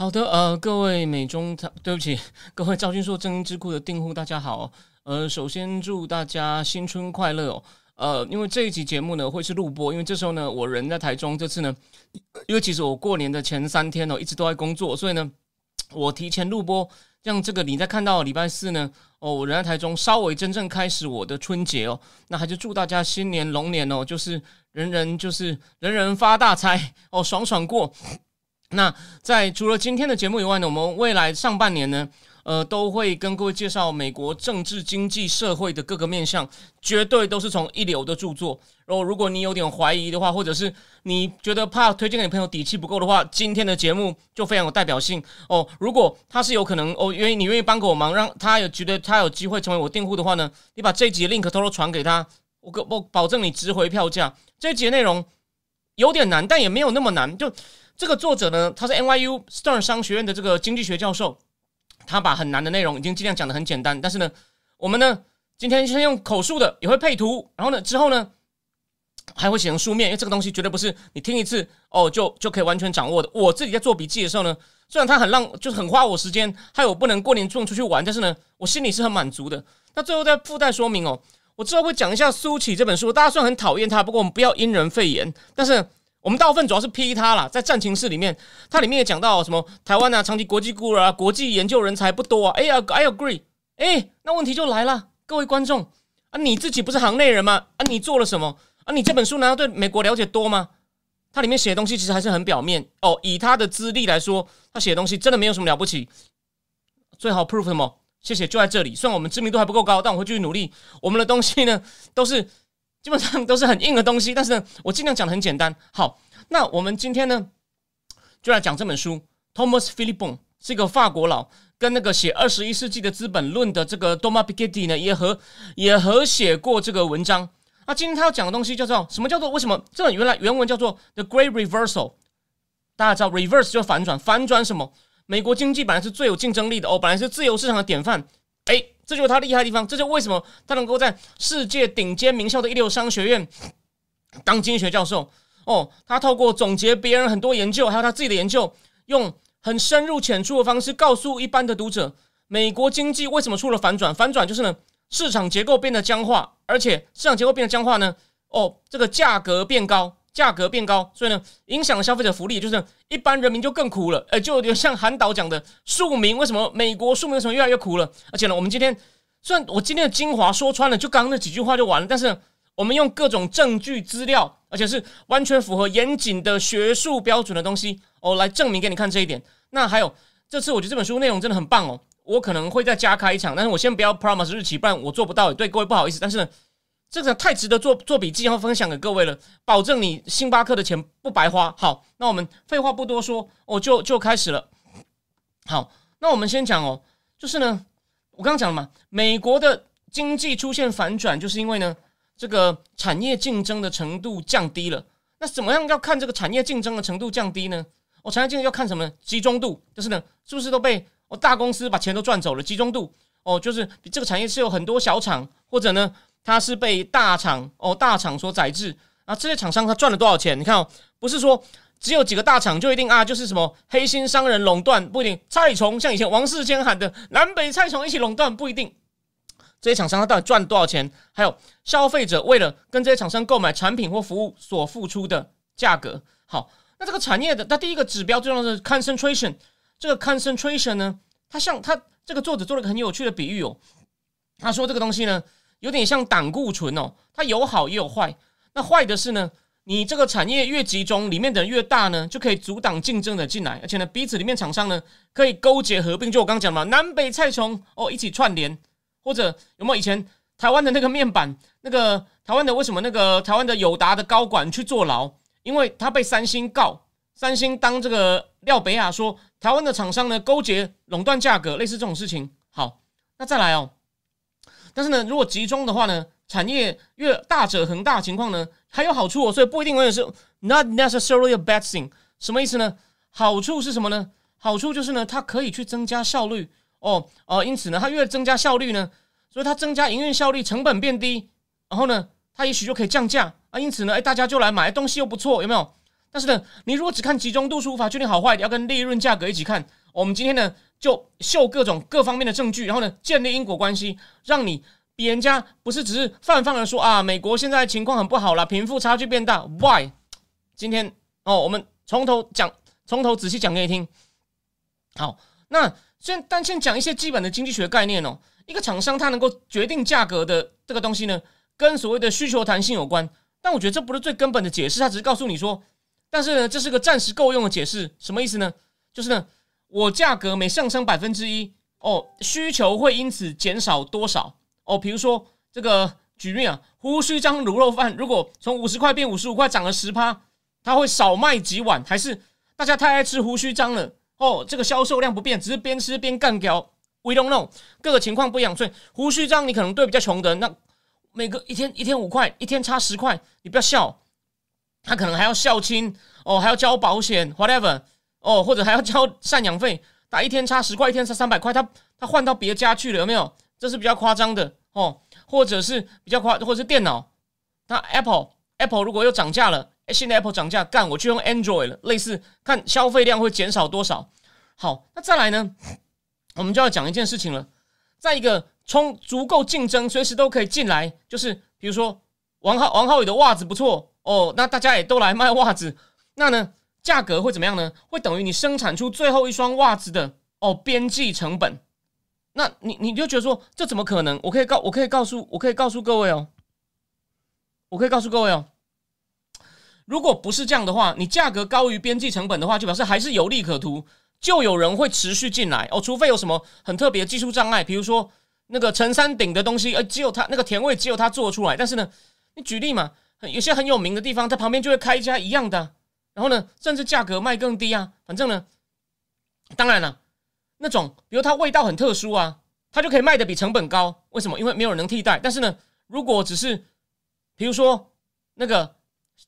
好的，呃，各位美中，对不起，各位赵君硕正音智库的订户，大家好。呃，首先祝大家新春快乐哦。呃，因为这一集节目呢会是录播，因为这时候呢我人在台中，这次呢，因为其实我过年的前三天哦一直都在工作，所以呢 我提前录播，让这个你在看到礼拜四呢，哦，我人在台中，稍微真正开始我的春节哦。那还是祝大家新年龙年哦，就是人人就是人人发大财哦，爽爽过。那在除了今天的节目以外呢，我们未来上半年呢，呃，都会跟各位介绍美国政治、经济、社会的各个面向，绝对都是从一流的著作。然后，如果你有点怀疑的话，或者是你觉得怕推荐给你朋友底气不够的话，今天的节目就非常有代表性哦。如果他是有可能哦，愿意你愿意帮个我忙，让他有觉得他有机会成为我订户的话呢，你把这集的 link 偷偷传给他，我我保证你值回票价。这集内容有点难，但也没有那么难，就。这个作者呢，他是 NYU Stern 商学院的这个经济学教授，他把很难的内容已经尽量讲的很简单。但是呢，我们呢今天先用口述的，也会配图，然后呢之后呢还会写成书面，因为这个东西绝对不是你听一次哦就就可以完全掌握的。我自己在做笔记的时候呢，虽然他很浪，就是很花我时间，还有我不能过年送出去玩，但是呢，我心里是很满足的。那最后再附带说明哦，我之后会讲一下苏启这本书，大家虽然很讨厌他，不过我们不要因人废言，但是。我们大部分主要是批他啦，在战情室里面，它里面也讲到什么台湾啊，长期国际孤儿啊，国际研究人才不多啊。哎呀，I agree。哎，那问题就来了，各位观众啊，你自己不是行内人吗？啊，你做了什么？啊，你这本书难道对美国了解多吗？它里面写的东西其实还是很表面哦。以他的资历来说，他写的东西真的没有什么了不起。最好 proof 什么？谢谢，就在这里。虽然我们知名度还不够高，但我会继续努力。我们的东西呢，都是。基本上都是很硬的东西，但是呢，我尽量讲的很简单。好，那我们今天呢，就来讲这本书。Thomas Philippon 是一个法国佬，跟那个写二十一世纪的资本论的这个 Thomas Piketty 呢，也和也和写过这个文章。那今天他要讲的东西叫做什么？叫做为什么？这原来原文叫做 The Great Reversal。大家知道 reverse 就反转，反转什么？美国经济本来是最有竞争力的哦，本来是自由市场的典范。哎，这就是他厉害的地方，这就为什么他能够在世界顶尖名校的一流商学院当经济学教授哦。他透过总结别人很多研究，还有他自己的研究，用很深入浅出的方式告诉一般的读者，美国经济为什么出了反转？反转就是呢，市场结构变得僵化，而且市场结构变得僵化呢，哦，这个价格变高。价格变高，所以呢，影响了消费者福利，就是一般人民就更苦了。呃，就有点像韩导讲的，庶民为什么美国庶民为什么越来越苦了？而且呢，我们今天虽然我今天的精华说穿了，就刚刚那几句话就完了，但是我们用各种证据资料，而且是完全符合严谨的学术标准的东西哦，来证明给你看这一点。那还有这次我觉得这本书内容真的很棒哦，我可能会再加开一场，但是我先不要 promise 日期，不然我做不到，对各位不好意思。但是呢。这个太值得做做笔记，然后分享给各位了，保证你星巴克的钱不白花。好，那我们废话不多说，我就就开始了。好，那我们先讲哦，就是呢，我刚刚讲了嘛，美国的经济出现反转，就是因为呢，这个产业竞争的程度降低了。那怎么样要看这个产业竞争的程度降低呢？我产业竞争要看什么？集中度，就是呢，是不是都被我大公司把钱都赚走了？集中度哦，就是这个产业是有很多小厂，或者呢？它是被大厂哦大厂所宰制啊，这些厂商他赚了多少钱？你看哦，不是说只有几个大厂就一定啊，就是什么黑心商人垄断不一定。菜虫像以前王世坚喊的南北菜虫一起垄断不一定。这些厂商他到底赚多少钱？还有消费者为了跟这些厂商购买产品或服务所付出的价格。好，那这个产业的，它第一个指标最重要的是 concentration。这个 concentration 呢，它像它这个作者做了个很有趣的比喻哦，他说这个东西呢。有点像胆固醇哦，它有好也有坏。那坏的是呢，你这个产业越集中，里面的人越大呢，就可以阻挡竞争的进来，而且呢，彼此里面厂商呢可以勾结合并。就我刚刚讲嘛，南北菜虫哦一起串联，或者有没有以前台湾的那个面板，那个台湾的为什么那个台湾的友达的高管去坐牢？因为他被三星告，三星当这个廖北亚说台湾的厂商呢勾结垄断价格，类似这种事情。好，那再来哦。但是呢，如果集中的话呢，产业越大者恒大情况呢还有好处哦，所以不一定永远是 not necessarily a bad thing。什么意思呢？好处是什么呢？好处就是呢，它可以去增加效率哦哦，因此呢，它越增加效率呢，所以它增加营运效率，成本变低，然后呢，它也许就可以降价啊。因此呢，哎，大家就来买东西又不错，有没有？但是呢，你如果只看集中度是无法确定好坏，要跟利润价格一起看。我们今天呢，就秀各种各方面的证据，然后呢，建立因果关系，让你比人家不是只是泛泛的说啊，美国现在情况很不好了，贫富差距变大。Why？今天哦，我们从头讲，从头仔细讲给你听。好，那先但先讲一些基本的经济学概念哦。一个厂商它能够决定价格的这个东西呢，跟所谓的需求弹性有关。但我觉得这不是最根本的解释，它只是告诉你说。但是呢，这是个暂时够用的解释，什么意思呢？就是呢，我价格每上升百分之一，哦，需求会因此减少多少？哦，比如说这个举例啊，胡须章卤肉饭，如果从五十块变五十五块，涨了十趴，它会少卖几碗，还是大家太爱吃胡须章了？哦，这个销售量不变，只是边吃边干掉。We don't know，各个情况不一样，所以胡须章你可能对比较穷的，那每个一天一天五块，一天差十块，你不要笑。他可能还要孝亲哦，还要交保险，whatever 哦，或者还要交赡养费，打一天差十块，一天差三百块，他他换到别家去了，有没有？这是比较夸张的哦，或者是比较夸，或者是电脑，那 Apple Apple 如果又涨价了，新的 Apple 涨价，干我去用 Android 了，类似看消费量会减少多少。好，那再来呢，我们就要讲一件事情了，在一个充足够竞争，随时都可以进来，就是比如说王浩王浩宇的袜子不错。哦，那大家也都来卖袜子，那呢，价格会怎么样呢？会等于你生产出最后一双袜子的哦边际成本。那你你就觉得说这怎么可能？我可以告我可以告诉我可以告诉各位哦，我可以告诉各位哦，如果不是这样的话，你价格高于边际成本的话，就表示还是有利可图，就有人会持续进来哦，除非有什么很特别技术障碍，比如说那个陈山顶的东西，呃，只有他那个甜味只有他做出来。但是呢，你举例嘛。有些很有名的地方，在旁边就会开一家一样的，然后呢，甚至价格卖更低啊。反正呢，当然了，那种比如它味道很特殊啊，它就可以卖的比成本高。为什么？因为没有人能替代。但是呢，如果只是比如说那个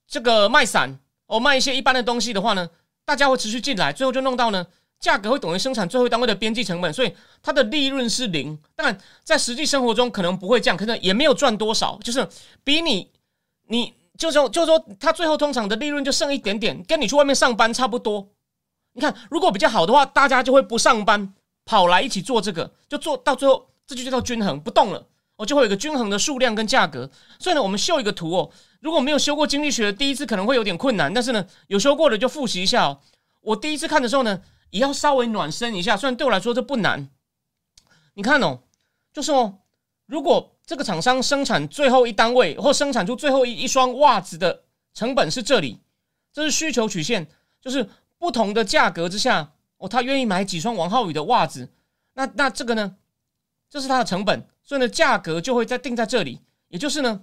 这个卖伞哦，卖一些一般的东西的话呢，大家会持续进来，最后就弄到呢，价格会等于生产最后单位的边际成本，所以它的利润是零。当然，在实际生活中可能不会这样，可能也没有赚多少，就是比你。你就说，就说他最后通常的利润就剩一点点，跟你去外面上班差不多。你看，如果比较好的话，大家就会不上班，跑来一起做这个，就做到最后，这就叫均衡不动了。哦，就会有一个均衡的数量跟价格。所以呢，我们秀一个图哦。如果没有修过经济学，第一次可能会有点困难，但是呢，有修过的就复习一下哦。我第一次看的时候呢，也要稍微暖身一下。虽然对我来说这不难，你看哦，就是哦，如果。这个厂商生产最后一单位或生产出最后一一双袜子的成本是这里，这是需求曲线，就是不同的价格之下，哦，他愿意买几双王浩宇的袜子，那那这个呢，这是它的成本，所以呢，价格就会在定在这里，也就是呢，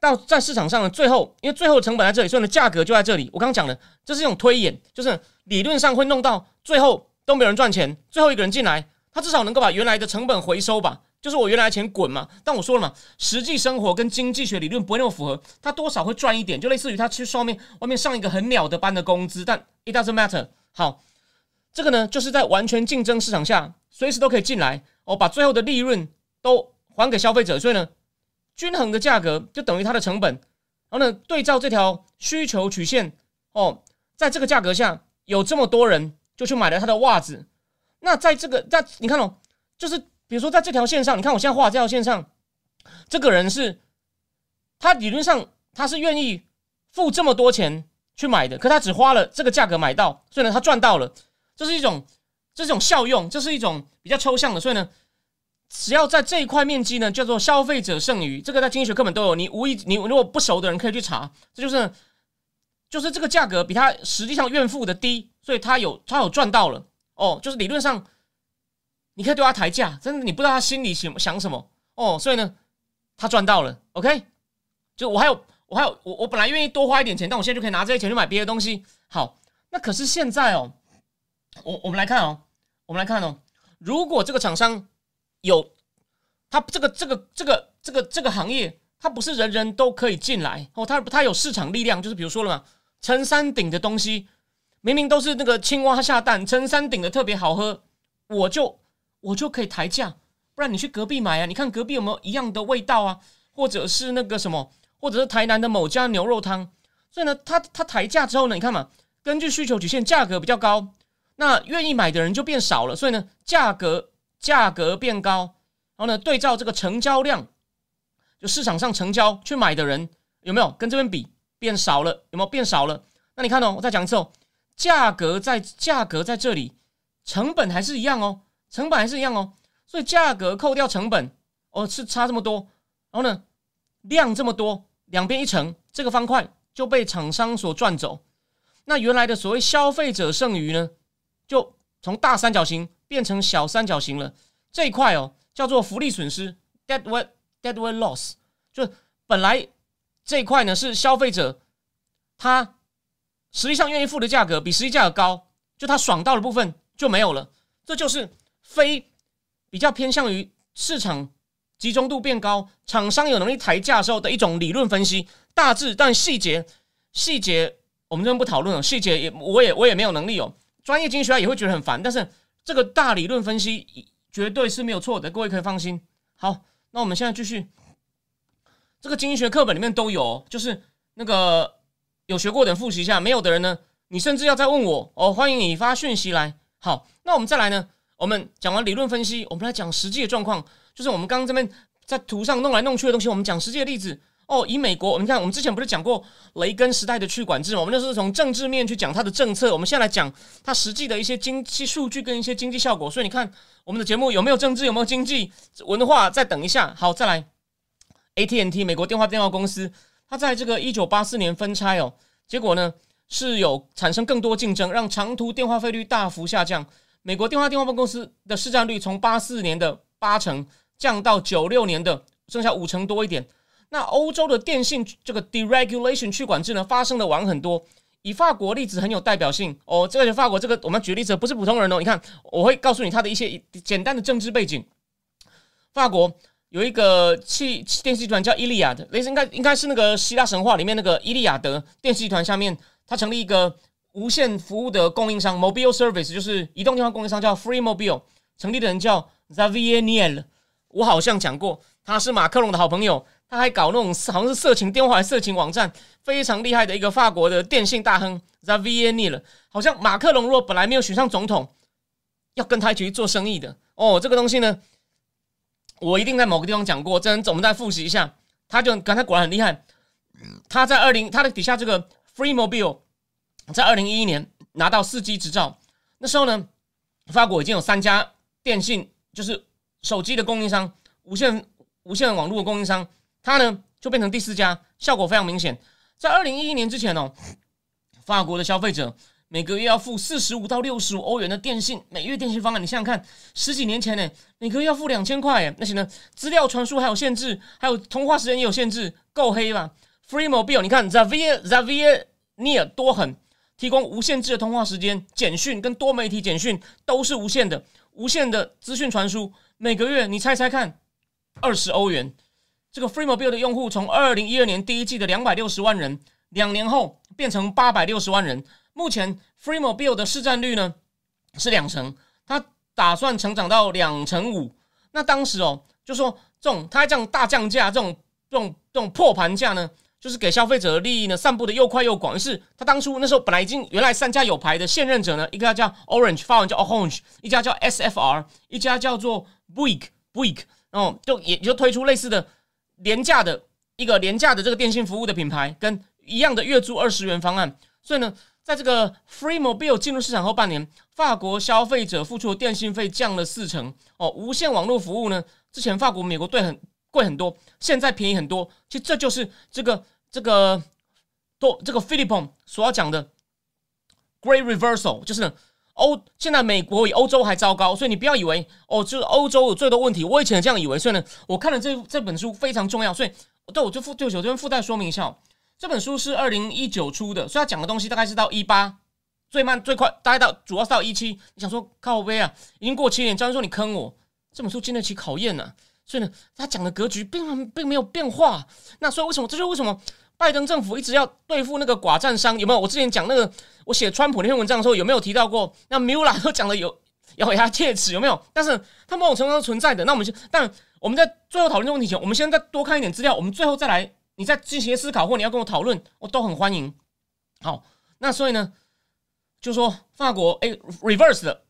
到在市场上的最后，因为最后成本在这里，所以呢，价格就在这里。我刚刚讲的，这是一种推演，就是理论上会弄到最后都没有人赚钱，最后一个人进来，他至少能够把原来的成本回收吧。就是我原来钱滚嘛，但我说了嘛，实际生活跟经济学理论不会那么符合，他多少会赚一点，就类似于他去外面外面上一个很鸟的班的工资，但 it doesn't matter。好，这个呢，就是在完全竞争市场下，随时都可以进来哦，把最后的利润都还给消费者，所以呢，均衡的价格就等于它的成本，然后呢，对照这条需求曲线哦，在这个价格下，有这么多人就去买了他的袜子，那在这个在你看哦，就是。比如说，在这条线上，你看我现在画这条线上，这个人是，他理论上他是愿意付这么多钱去买的，可他只花了这个价格买到，所以呢，他赚到了。这是一种，这是一种效用，这是一种比较抽象的。所以呢，只要在这一块面积呢，叫做消费者剩余，这个在经济学课本都有。你无意你如果不熟的人可以去查，这就是，就是这个价格比他实际上愿付的低，所以他有他有赚到了哦，就是理论上。你可以对他抬价，真的你不知道他心里想想什么。哦，所以呢，他赚到了，OK？就我还有我还有我我本来愿意多花一点钱，但我现在就可以拿这些钱去买别的东西，好，那可是现在哦，我我们来看哦，我们来看哦，如果这个厂商有他这个这个这个这个这个行业，它不是人人都可以进来哦，它它有市场力量，就是比如说了嘛，陈山顶的东西明明都是那个青蛙下蛋，陈山顶的特别好喝，我就我就可以抬价，不然你去隔壁买啊，你看隔壁有没有一样的味道啊，或者是那个什么，或者是台南的某家牛肉汤，所以呢，他他抬价之后呢，你看嘛，根据需求曲线，价格比较高，那愿意买的人就变少了，所以呢，价格价格变高。然后呢，对照这个成交量，就市场上成交去买的人有没有跟这边比变少了？有没有变少了？那你看哦，我再讲一次哦，价格在价格在这里，成本还是一样哦，成本还是一样哦，所以价格扣掉成本哦是差这么多，然后呢量这么多，两边一乘，这个方块就被厂商所赚走。那原来的所谓消费者剩余呢，就从大三角形变成小三角形了，这一块哦。叫做福利损失，deadweight deadweight loss，就本来这一块呢是消费者他实际上愿意付的价格比实际价格高，就他爽到的部分就没有了。这就是非比较偏向于市场集中度变高，厂商有能力抬价时候的一种理论分析。大致但细节细节我们这边不讨论了，细节也我也我也没有能力哦。专业经济学家也会觉得很烦，但是这个大理论分析。绝对是没有错的，各位可以放心。好，那我们现在继续。这个经济学课本里面都有，就是那个有学过的人复习一下，没有的人呢，你甚至要再问我哦。欢迎你发讯息来。好，那我们再来呢，我们讲完理论分析，我们来讲实际的状况，就是我们刚刚这边在图上弄来弄去的东西，我们讲实际的例子。哦，以美国，我们看，我们之前不是讲过雷根时代的去管制吗？我们那时候从政治面去讲它的政策，我们现在来讲它实际的一些经济数据跟一些经济效果。所以你看，我们的节目有没有政治，有没有经济？文化再等一下，好，再来。AT&T 美国电话电话公司，它在这个一九八四年分拆哦，结果呢是有产生更多竞争，让长途电话费率大幅下降。美国电话电话公司的市占率从八四年的八成降到九六年的剩下五成多一点。那欧洲的电信这个 deregulation 去管制呢，发生的晚很多。以法国例子很有代表性哦。这个法国这个我们举例子不是普通人哦。你看，我会告诉你他的一些简单的政治背景。法国有一个汽电视集团叫伊利亚的，类似应该应该是那个希腊神话里面那个伊利亚德电视集团下面，他成立一个无线服务的供应商 mobile service，就是移动电话供应商叫 Free Mobile，成立的人叫 Xavier Niel。我好像讲过，他是马克龙的好朋友。他还搞那种好像是色情电话、色情网站，非常厉害的一个法国的电信大亨 Xavier Niel。好像马克龙如果本来没有选上总统，要跟他一起去做生意的哦。这个东西呢，我一定在某个地方讲过，真我们再复习一下。他就刚才果然很厉害。他在二零他的底下这个 Free Mobile 在二零一一年拿到四 G 执照，那时候呢，法国已经有三家电信就是手机的供应商，无线无线网络的供应商。它呢就变成第四家，效果非常明显。在二零一一年之前哦，法国的消费者每个月要付四十五到六十五欧元的电信每月电信方案。你想想看，十几年前呢，每个月要付两千块，那些呢资料传输还有限制，还有通话时间也有限制，够黑吧？Free Mobile，你看 Xavier Xavier Nier 多狠，提供无限制的通话时间，简讯跟多媒体简讯都是无限的，无限的资讯传输，每个月你猜猜看，二十欧元。这个 Free Mobile 的用户从二零一二年第一季的两百六十万人，两年后变成八百六十万人。目前 Free Mobile 的市占率呢是两成，他打算成长到两成五。那当时哦，就说这种他这样大降价，这种这种这种破盘价呢，就是给消费者的利益呢散布的又快又广。于是他当初那时候本来已经原来三家有牌的现任者呢，一家叫 Orange，发文叫 Orange，一家叫 SFR，一家叫做 Bouygues Bouygues，然后就也就推出类似的。廉价的一个廉价的这个电信服务的品牌，跟一样的月租二十元方案。所以呢，在这个 Free Mobile 进入市场后半年，法国消费者付出的电信费降了四成。哦，无线网络服务呢，之前法国、美国对很贵很多，现在便宜很多。其实这就是这个这个多这个 philippo 所要讲的 Great Reversal，就是。欧现在美国比欧洲还糟糕，所以你不要以为哦，就是欧洲有最多问题。我以前这样以为，所以呢，我看了这这本书非常重要，所以对我就附对我这边附带说明一下哦，这本书是二零一九出的，所以他讲的东西大概是到一八，最慢最快大概到主要是到一七。你想说靠背啊，已经过七年，教授说你坑我，这本书经得起考验呢。所以呢，他讲的格局并并没有变化。那所以为什么？这就是为什么拜登政府一直要对付那个寡占商？有没有？我之前讲那个我写川普那篇文章的时候，有没有提到过？那 Mula 都讲的有 咬牙切齿，有没有？但是它某种程度上存在的。那我们就，但我们在最后讨论这个问题前，我们先再多看一点资料。我们最后再来。你再进行思考，或你要跟我讨论，我都很欢迎。好，那所以呢，就说法国哎，reverse 的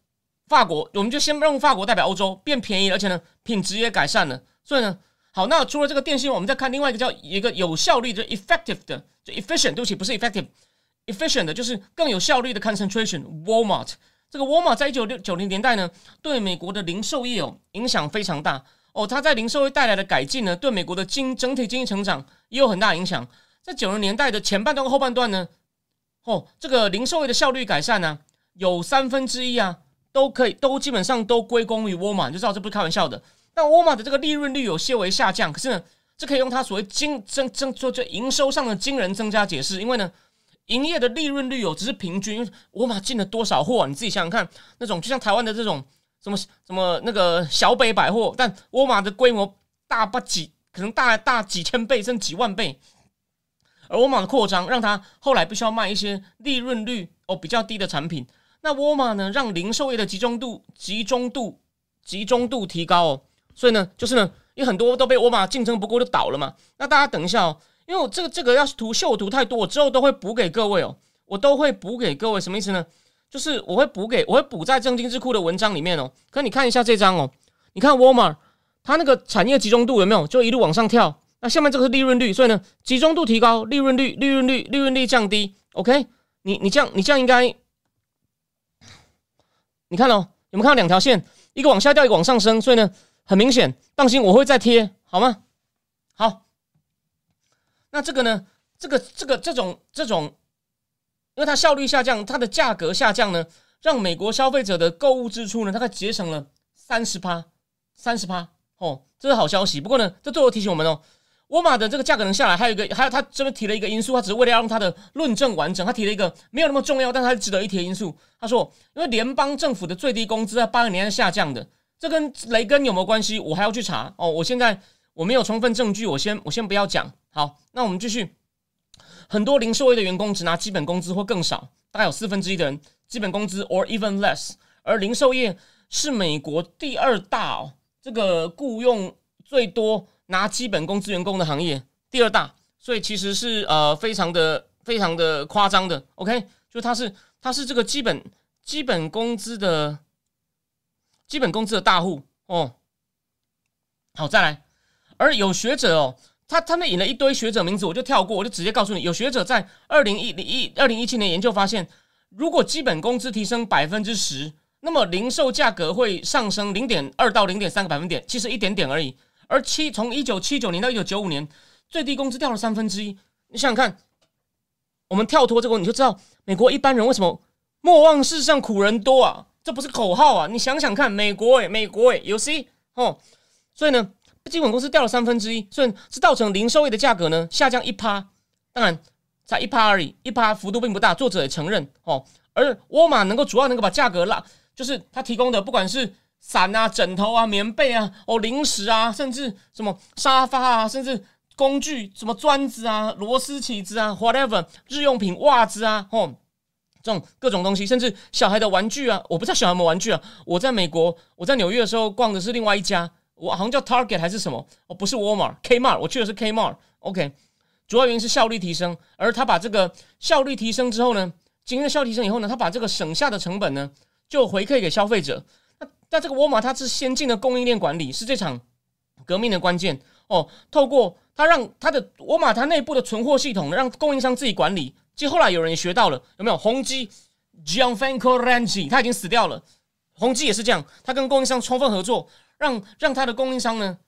法国，我们就先用法国代表欧洲变便宜，而且呢，品质也改善了。所以呢，好，那除了这个电信，我们再看另外一个叫一个有效率的 effective 的，就 efficient，对不起，不是 effective，efficient 的就是更有效率的 concentration。Walmart 这个 Walmart 在一九六九零年代呢，对美国的零售业哦影响非常大。哦，它在零售业带来的改进呢，对美国的经整体经济成长也有很大影响。在九十年代的前半段和后半段呢，哦，这个零售业的效率改善呢，有三分之一啊，都可以都基本上都归功于沃尔玛，你就知道这不是开玩笑的。那沃尔玛的这个利润率有些微下降，可是呢，这可以用它所谓经增增做这营收上的惊人增加解释，因为呢，营业的利润率有只是平均，沃尔玛进了多少货，你自己想想看，那种就像台湾的这种。什么什么那个小北百货，但沃尔玛的规模大不几，可能大大几千倍甚至几万倍。而沃尔玛的扩张，让它后来必须要卖一些利润率哦比较低的产品。那沃尔玛呢，让零售业的集中度、集中度、集中度提高哦。所以呢，就是呢，有很多都被沃尔玛竞争不过就倒了嘛。那大家等一下哦，因为我这个这个要是图秀图太多，我之后都会补给各位哦，我都会补给各位，什么意思呢？就是我会补给，我会补在正经智库的文章里面哦。可你看一下这张哦，你看沃尔玛，它那个产业集中度有没有？就一路往上跳。那下面这个是利润率，所以呢，集中度提高，利润率、利润率、利润率降低。OK，你你这样，你这样应该，你看哦，有没有看到两条线？一个往下掉，一个往上升。所以呢，很明显，放心，我会再贴，好吗？好。那这个呢？这个这个这种这种。因为它效率下降，它的价格下降呢，让美国消费者的购物支出呢，大概节省了三十趴，三十趴哦，这是好消息。不过呢，这最后提醒我们哦，沃尔玛的这个价格能下来，还有一个，还有他这边提了一个因素，他只是为了要让他的论证完整，他提了一个没有那么重要，但是他值得一提的因素。他说，因为联邦政府的最低工资在八年下降的，这跟雷根有没有关系？我还要去查哦。我现在我没有充分证据，我先我先不要讲。好，那我们继续。很多零售业的员工只拿基本工资或更少，大概有四分之一的人基本工资 or even less。而零售业是美国第二大哦，这个雇佣最多拿基本工资员工的行业，第二大，所以其实是呃非常的非常的夸张的。OK，就它是它是这个基本基本工资的基本工资的大户哦。好，再来，而有学者哦。他他那引了一堆学者名字，我就跳过，我就直接告诉你，有学者在二零一一二零一七年研究发现，如果基本工资提升百分之十，那么零售价格会上升零点二到零点三个百分点，其实一点点而已。而七从一九七九年到一九九五年，最低工资掉了三分之一。你想想看，我们跳脱这个，你就知道美国一般人为什么莫忘世上苦人多啊？这不是口号啊！你想想看，美国诶，美国诶，有 C 哦，所以呢。基本工资掉了三分之一，所以是造成零售业的价格呢下降一趴，当然才一趴而已，一趴幅度并不大。作者也承认哦。而沃尔玛能够主要能够把价格拉，就是他提供的不管是伞啊、枕头啊、棉被啊、哦零食啊，甚至什么沙发啊，甚至工具什么砖子啊、螺丝起子啊，whatever 日用品、袜子啊，哦这种各种东西，甚至小孩的玩具啊，我不知道小孩有没有玩具啊。我在美国，我在纽约的时候逛的是另外一家。我好像叫 Target 还是什么？哦，不是 Walmart，Kmart，我去的是 Kmart。OK，主要原因是效率提升，而他把这个效率提升之后呢，经验效率提升以后呢，他把这个省下的成本呢，就回馈给消费者。那那这个沃尔玛它是先进的供应链管理，是这场革命的关键哦。透过它让它的沃尔玛它内部的存货系统让供应商自己管理，其实后来有人也学到了，有没有？宏基 Gianfranco Ranci 他已经死掉了，宏基也是这样，他跟供应商充分合作。让让他的供应商呢，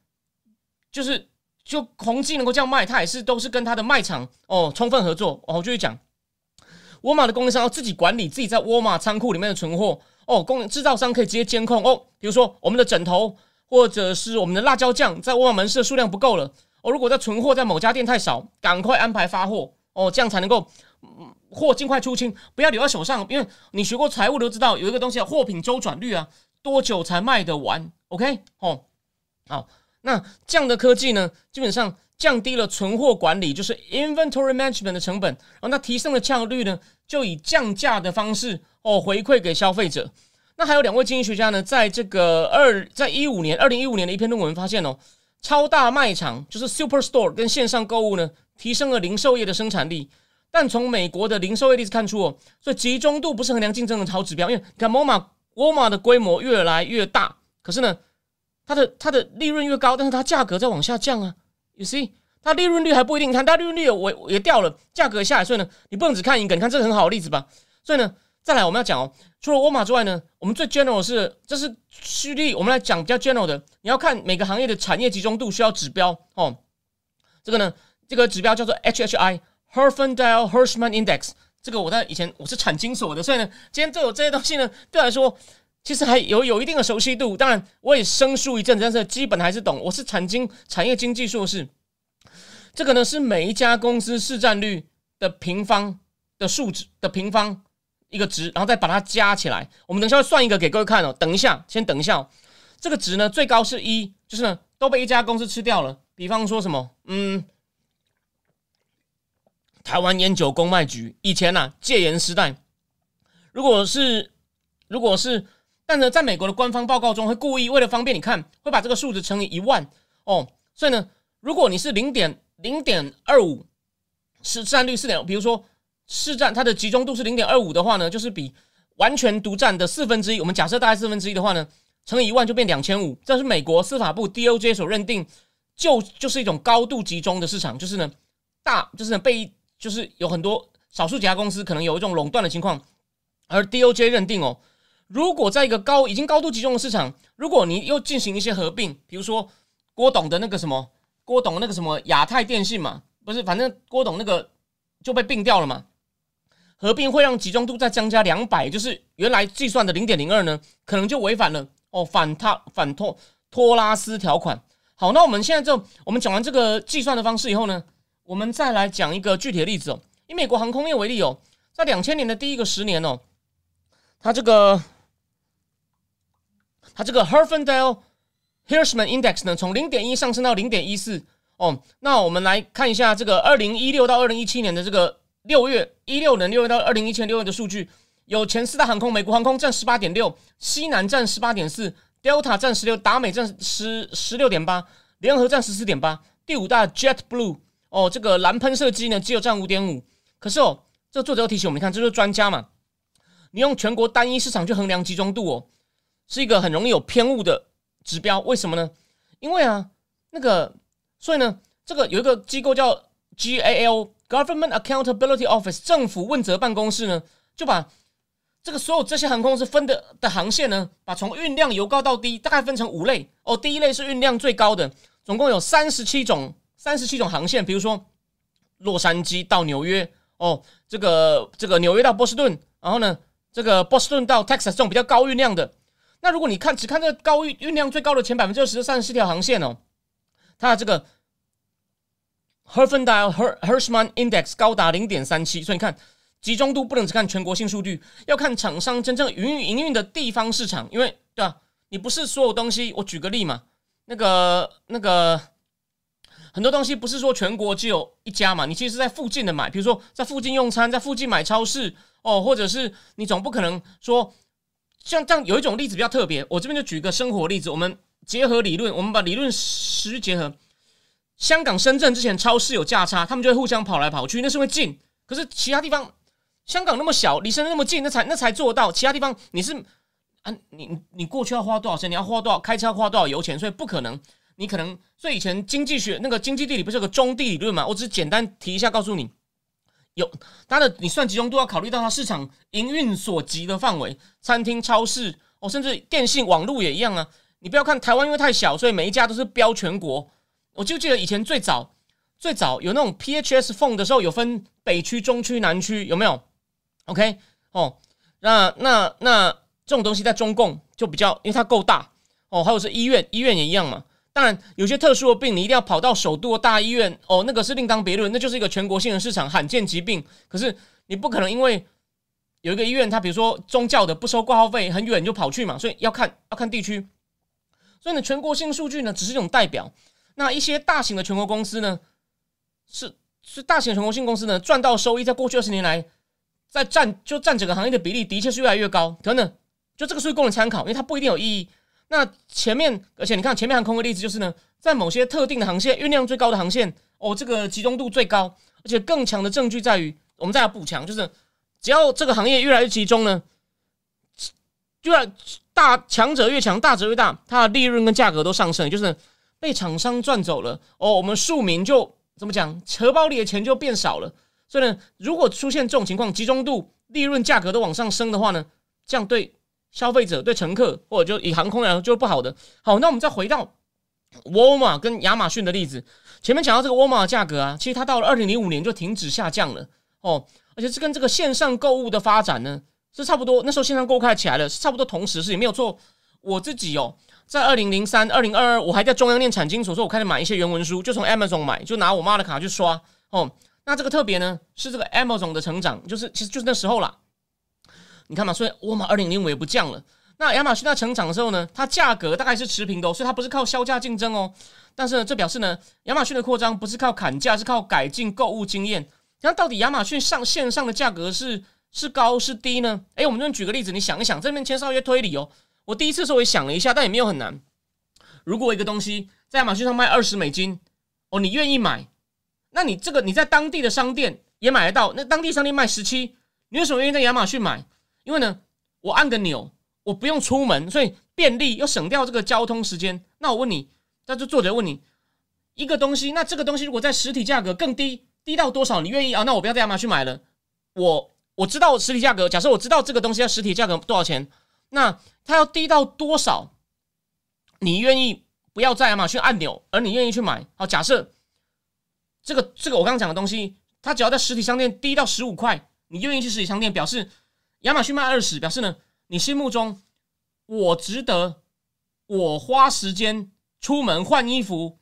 就是就宏基能够这样卖，他也是都是跟他的卖场哦充分合作哦。继续讲，沃尔玛的供应商要自己管理自己在沃尔玛仓库里面的存货哦，供制造商可以直接监控哦。比如说我们的枕头或者是我们的辣椒酱在沃尔玛门市的数量不够了哦，如果在存货在某家店太少，赶快安排发货哦，这样才能够货尽快出清，不要留在手上。因为你学过财务都知道，有一个东西叫货品周转率啊，多久才卖得完？OK，哦，好，那这样的科技呢，基本上降低了存货管理，就是 inventory management 的成本，然后那提升了效率呢，就以降价的方式哦回馈给消费者。那还有两位经济学家呢，在这个二在一五年二零一五年的一篇论文发现哦，超大卖场就是 super store 跟线上购物呢，提升了零售业的生产力。但从美国的零售业例子看出哦，所以集中度不是衡量竞争的好指标。因为你看，沃尔玛沃尔玛的规模越来越大，可是呢，它的它的利润越高，但是它价格在往下降啊。You see，它利润率还不一定，看它利润率也也掉了，价格下来，所以呢，你不能只看一个。你看这个很好的例子吧。所以呢。再来，我们要讲哦，除了沃尔玛之外呢，我们最 general 是这是虚例，我们来讲比较 general 的。你要看每个行业的产业集中度需要指标哦。这个呢，这个指标叫做 HHI Herfindahl Hirschman Index。这个我在以前我是产金所的，所以呢，今天都有这些东西呢，对我来说其实还有有一定的熟悉度。当然，我也生疏一阵子，但是基本还是懂。我是产经产业经济硕士。这个呢是每一家公司市占率的平方的数值的平方。一个值，然后再把它加起来。我们等一下算一个给各位看哦。等一下，先等一下。这个值呢，最高是一，就是呢都被一家公司吃掉了。比方说什么，嗯，台湾烟酒公卖局以前呐戒严时代，如果是如果是，但呢，在美国的官方报告中会故意为了方便你看，会把这个数值乘以一万哦。所以呢，如果你是零点零点二五，市占率四点，比如说。市占它的集中度是零点二五的话呢，就是比完全独占的四分之一。我们假设大概四分之一的话呢，乘以一万就变两千五。这是美国司法部 DOJ 所认定，就就是一种高度集中的市场，就是呢大就是呢被就是有很多少数几家公司可能有一种垄断的情况，而 DOJ 认定哦，如果在一个高已经高度集中的市场，如果你又进行一些合并，比如说郭董的那个什么郭董那个什么亚太电信嘛，不是，反正郭董那个就被并掉了嘛。合并会让集中度再增加两百，就是原来计算的零点零二呢，可能就违反了哦反他反托托拉斯条款。好，那我们现在就我们讲完这个计算的方式以后呢，我们再来讲一个具体的例子哦。以美国航空业为例哦，在两千年的第一个十年哦，它这个它这个 h e r f e n d a l e Hirschman Index 呢，从零点一上升到零点一四哦。那我们来看一下这个二零一六到二零一七年的这个。六月一六年六月到二零一七年六月的数据，有前四大航空，美国航空占十八点六，西南占十八点四，Delta 占十六，达美占十十六点八，联合占十四点八，第五大 JetBlue 哦，这个蓝喷射机呢只有占五点五。可是哦，这作者又提醒我们，看这就是专家嘛，你用全国单一市场去衡量集中度哦，是一个很容易有偏误的指标。为什么呢？因为啊，那个所以呢，这个有一个机构叫 GAL。Government Accountability Office 政府问责办公室呢，就把这个所有这些航空公司分的的航线呢，把从运量由高到低大概分成五类哦。第一类是运量最高的，总共有三十七种三十七种航线，比如说洛杉矶到纽约哦，这个这个纽约到波士顿，然后呢，这个波士顿到 Texas 这种比较高运量的。那如果你看只看这高运运量最高的前百分之二十的三十四条航线哦，它的这个。Herfindahl Hirschman Index 高达零点三七，所以你看集中度不能只看全国性数据，要看厂商真正营运营运的地方市场，因为对吧？你不是所有东西，我举个例嘛，那个那个很多东西不是说全国只有一家嘛，你其实是在附近的买，比如说在附近用餐，在附近买超市哦，或者是你总不可能说像这样有一种例子比较特别，我这边就举个生活例子，我们结合理论，我们把理论实结合。香港、深圳之前超市有价差，他们就会互相跑来跑去，那是因为近。可是其他地方，香港那么小，离深圳那么近，那才那才做到。其他地方你是啊，你你过去要花多少钱？你要花多少开车要花多少油钱？所以不可能。你可能所以以前经济学那个经济地理不是有个中地理论嘛？我只是简单提一下，告诉你，有它的你算集中度要考虑到它市场营运所及的范围，餐厅、超市哦，甚至电信、网络也一样啊。你不要看台湾因为太小，所以每一家都是标全国。我就记得以前最早最早有那种 PHS phone 的时候，有分北区、中区、南区，有没有？OK 哦，那那那这种东西在中共就比较，因为它够大哦。还有是医院，医院也一样嘛。当然，有些特殊的病，你一定要跑到首都的大医院哦，那个是另当别论，那就是一个全国性的市场，罕见疾病。可是你不可能因为有一个医院，它比如说宗教的不收挂号费，很远就跑去嘛，所以要看要看地区。所以呢，全国性数据呢，只是一种代表。那一些大型的全国公司呢，是是大型的全国性公司呢，赚到收益，在过去二十年来，在占就占整个行业的比例，的确是越来越高。可能就这个数据供你参考，因为它不一定有意义。那前面，而且你看前面航空的例子，就是呢，在某些特定的航线，运量最高的航线，哦，这个集中度最高，而且更强的证据在于，我们再来补强，就是只要这个行业越来越集中呢，就要大强者越强，大者越大，它的利润跟价格都上升，就是被厂商赚走了，哦，我们庶民就怎么讲，荷包里的钱就变少了。所以呢，如果出现这种情况，集中度、利润、价格都往上升的话呢，这样对。消费者对乘客，或者就以航空来说就是不好的。好，那我们再回到沃尔玛跟亚马逊的例子。前面讲到这个沃尔玛的价格啊，其实它到了二零零五年就停止下降了哦，而且是跟这个线上购物的发展呢是差不多。那时候线上购物开起来了，是差不多同时是也没有错。我自己哦，在二零零三、二零二二，我还在中央念产经所，说我开始买一些原文书，就从 Amazon 买，就拿我妈的卡去刷哦。那这个特别呢，是这个 Amazon 的成长，就是其实就是那时候啦。你看嘛，所以沃尔玛二零零五也不降了。那亚马逊在成长的时候呢，它价格大概是持平的，所以它不是靠销价竞争哦。但是呢，这表示呢，亚马逊的扩张不是靠砍价，是靠改进购物经验。那到底亚马逊上线上的价格是是高是低呢？诶，我们这边举个例子，你想一想，这边先稍微推理哦。我第一次时候也想了一下，但也没有很难。如果一个东西在亚马逊上卖二十美金，哦，你愿意买？那你这个你在当地的商店也买得到，那当地商店卖十七，你为什么愿意在亚马逊买？因为呢，我按个钮，我不用出门，所以便利又省掉这个交通时间。那我问你，那就作者问你一个东西，那这个东西如果在实体价格更低，低到多少你愿意啊？那我不要在亚马逊买了。我我知道实体价格，假设我知道这个东西要实体价格多少钱，那它要低到多少，你愿意不要在亚马逊按钮，而你愿意去买？好，假设这个这个我刚刚讲的东西，它只要在实体商店低到十五块，你愿意去实体商店，表示。亚马逊卖二十，表示呢，你心目中我值得我花时间出门换衣服，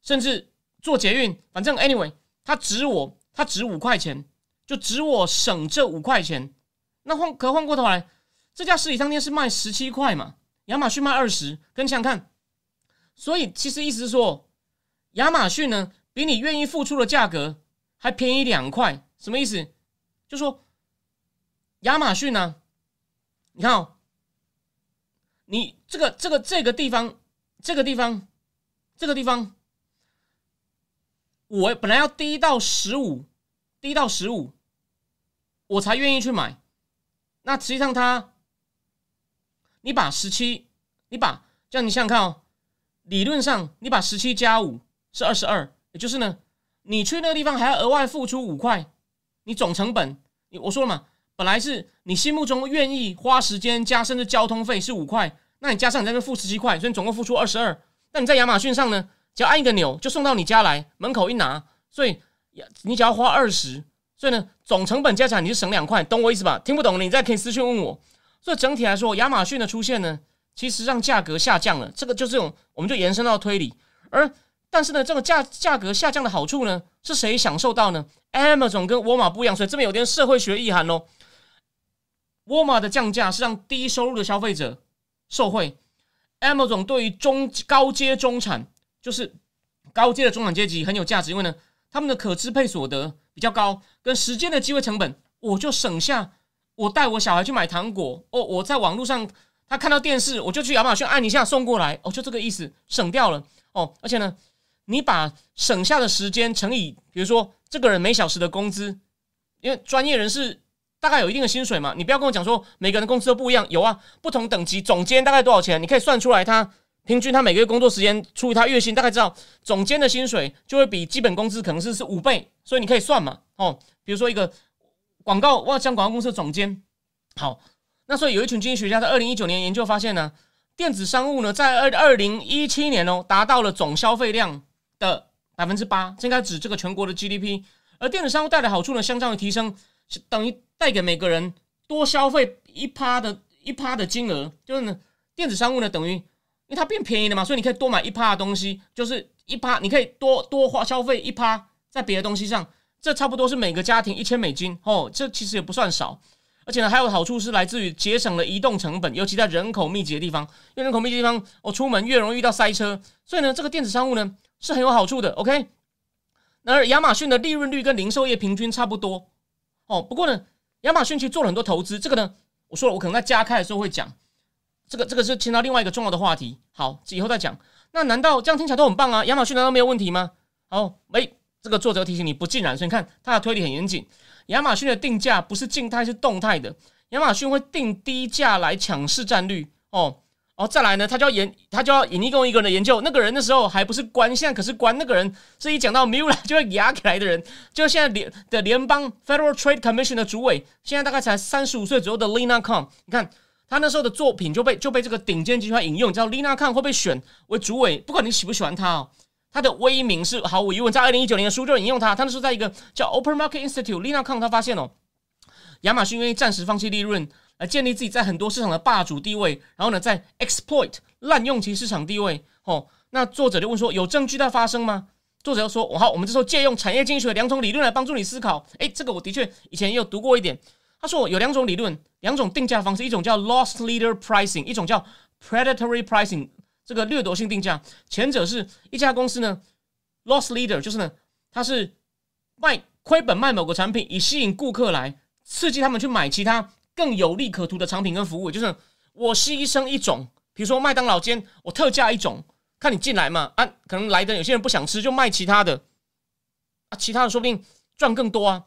甚至做捷运，反正 anyway，它值我，它值五块钱，就值我省这五块钱。那换可换过头来，这家实体商店是卖十七块嘛？亚马逊卖二十，跟想想看，所以其实意思是说，亚马逊呢比你愿意付出的价格还便宜两块，什么意思？就说。亚马逊呢？你看哦，你这个这个这个地方，这个地方，这个地方，我本来要低到十五，低到十五，我才愿意去买。那实际上，它，你把十七，你把这样，你想想看哦，理论上你把十七加五是二十二，也就是呢，你去那个地方还要额外付出五块，你总成本，你我说了嘛。本来是你心目中愿意花时间加，甚至交通费是五块，那你加上你在那付十七块，所以总共付出二十二。那你在亚马逊上呢，只要按一个钮就送到你家来，门口一拿，所以你只要花二十，所以呢总成本加起来你是省两块，懂我意思吧？听不懂你再可以私信问我。所以整体来说，亚马逊的出现呢，其实让价格下降了，这个就这种，我们就延伸到推理。而但是呢，这个价价格下降的好处呢，是谁享受到呢？Amazon 跟沃尔玛不一样，所以这边有点社会学意涵喽。沃尔玛的降价是让低收入的消费者受惠，Amazon 对于中高阶中产，就是高阶的中产阶级很有价值，因为呢，他们的可支配所得比较高，跟时间的机会成本，我就省下我带我小孩去买糖果哦，我在网络上他看到电视，我就去亚马逊按一下送过来哦，就这个意思，省掉了哦，而且呢，你把省下的时间乘以，比如说这个人每小时的工资，因为专业人士。大概有一定的薪水嘛？你不要跟我讲说每个人工资都不一样，有啊，不同等级总监大概多少钱？你可以算出来，他平均他每个月工作时间除以他月薪，大概知道总监的薪水就会比基本工资可能是是五倍，所以你可以算嘛。哦，比如说一个广告，我像广告公司的总监，好，那所以有一群经济学家在二零一九年研究发现呢，电子商务呢在二二零一七年哦达到了总消费量的百分之八，这应该指这个全国的 GDP，而电子商务带来好处呢，相当于提升，等于。带给每个人多消费一趴的一趴的金额，就是呢，电子商务呢等于因为它变便宜了嘛，所以你可以多买一趴的东西，就是一趴，你可以多多花消费一趴在别的东西上，这差不多是每个家庭一千美金哦，这其实也不算少。而且呢，还有好处是来自于节省了移动成本，尤其在人口密集的地方，因为人口密集地方，我出门越容易遇到塞车，所以呢，这个电子商务呢是很有好处的。OK，然而亚马逊的利润率跟零售业平均差不多哦。不过呢，亚马逊其实做了很多投资，这个呢，我说了，我可能在加开的时候会讲，这个这个是牵到另外一个重要的话题。好，以后再讲。那难道这样听起来都很棒啊？亚马逊难道没有问题吗？好，喂，这个作者提醒你不尽然，所以你看他的推理很严谨。亚马逊的定价不是静态，是动态的。亚马逊会定低价来抢市占率哦哦，再来呢，他就要研，他就要引一个一个人的研究。那个人那时候还不是官，现在可是官。那个人是一讲到 Mula 就会压起来的人，就现在联的联邦 Federal Trade Commission 的主委，现在大概才三十五岁左右的 Lina Khan。你看他那时候的作品就被就被这个顶尖集团引用，你知道 Lina Khan 会被选为主委，不管你喜不喜欢他哦。他的威名是毫无疑问，在二零一九年的书就引用他。他那时候在一个叫 Open Market Institute，Lina Kang 他发现哦，亚马逊愿意暂时放弃利润来建立自己在很多市场的霸主地位，然后呢，在 exploit 滥用其市场地位。哦，那作者就问说，有证据在发生吗？作者又说，好，我们这时候借用产业经济学的两种理论来帮助你思考。诶，这个我的确以前也有读过一点。他说有两种理论，两种定价方式，一种叫 Loss Leader Pricing，一种叫 Predatory Pricing。这个掠夺性定价，前者是一家公司呢，loss leader，就是呢，它是卖亏本卖某个产品，以吸引顾客来刺激他们去买其他更有利可图的产品跟服务。就是我牺牲一种，比如说麦当劳间，我特价一种，看你进来嘛，啊，可能来的有些人不想吃，就卖其他的，啊，其他的说不定赚更多啊。